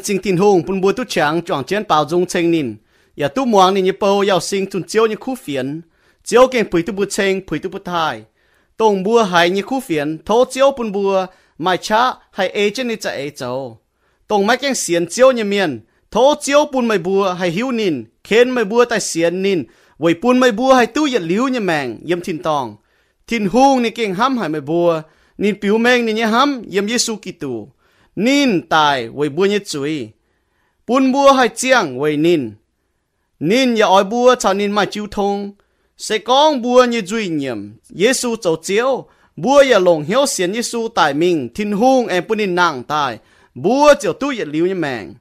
หตู้ยมนี่แมงฮานอยปองเฮียวยมทินหุบัวอย่าอ่อยไม้หังนอนเยเฮียวบัวอ่อยโหก็ฮานอปองเฮียวยมทินหุยมบุมาเยบุแหลงสิ่งทินหุเวสุหังที่ซุงกองเนาะ bùa mà Giêsu cái hai mai cáo tông bùa à yếm nai lùng đĩa nhé lù chia chia nhung nhé yếm thì dùng con suốt cái lòng hải nhé lấy bùa nó bùa bảo con lãng chính tin hùng bún bùa tu chẳng chọn chén bảo dung chênh nín ya tu muang nín bầu yao sinh tun chiếu như khu phiền chiếu keng pui tu bu chênh pui tu bu thai tông bùa hai như khu phiền thô chiếu bún bùa mai cha hai ê chân ní cha ê châu tông mai keng xiên chiếu như miền thô chiếu bún mai bùa hai hiu nín khen mai bùa tai xiên nín vậy bún mai bùa hai tu yết liu như mèng yếm tin tòng tin hùng ní keng ham hai mai bùa nín piu mèng nín như ham yếm Giêsu Kitô nín tài với bùa như chuối bún bùa hay chiang với nín nín ya oi bùa cho nín mà chịu thông sẽ có bùa như duy nhiệm Giêsu châu chiếu bùa ya lồng hiếu xiên Giêsu tại mình thiên hung em bùn nín nàng tài bùa chiều tu ya liu như mèng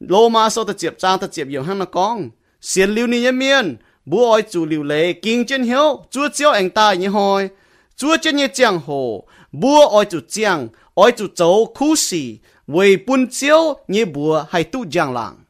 lô ma sau ta chiệp trang ta chiệp nhiều hăng nó con xiên liu ni như miên bùa oi chủ liu lệ kinh chân hiếu chúa chiếu anh tai như hồi chúa chân như chiang hồ bùa oi chủ chiang oi chủ châu khu sĩ vì bún chiếu như bùa hay tu giang làng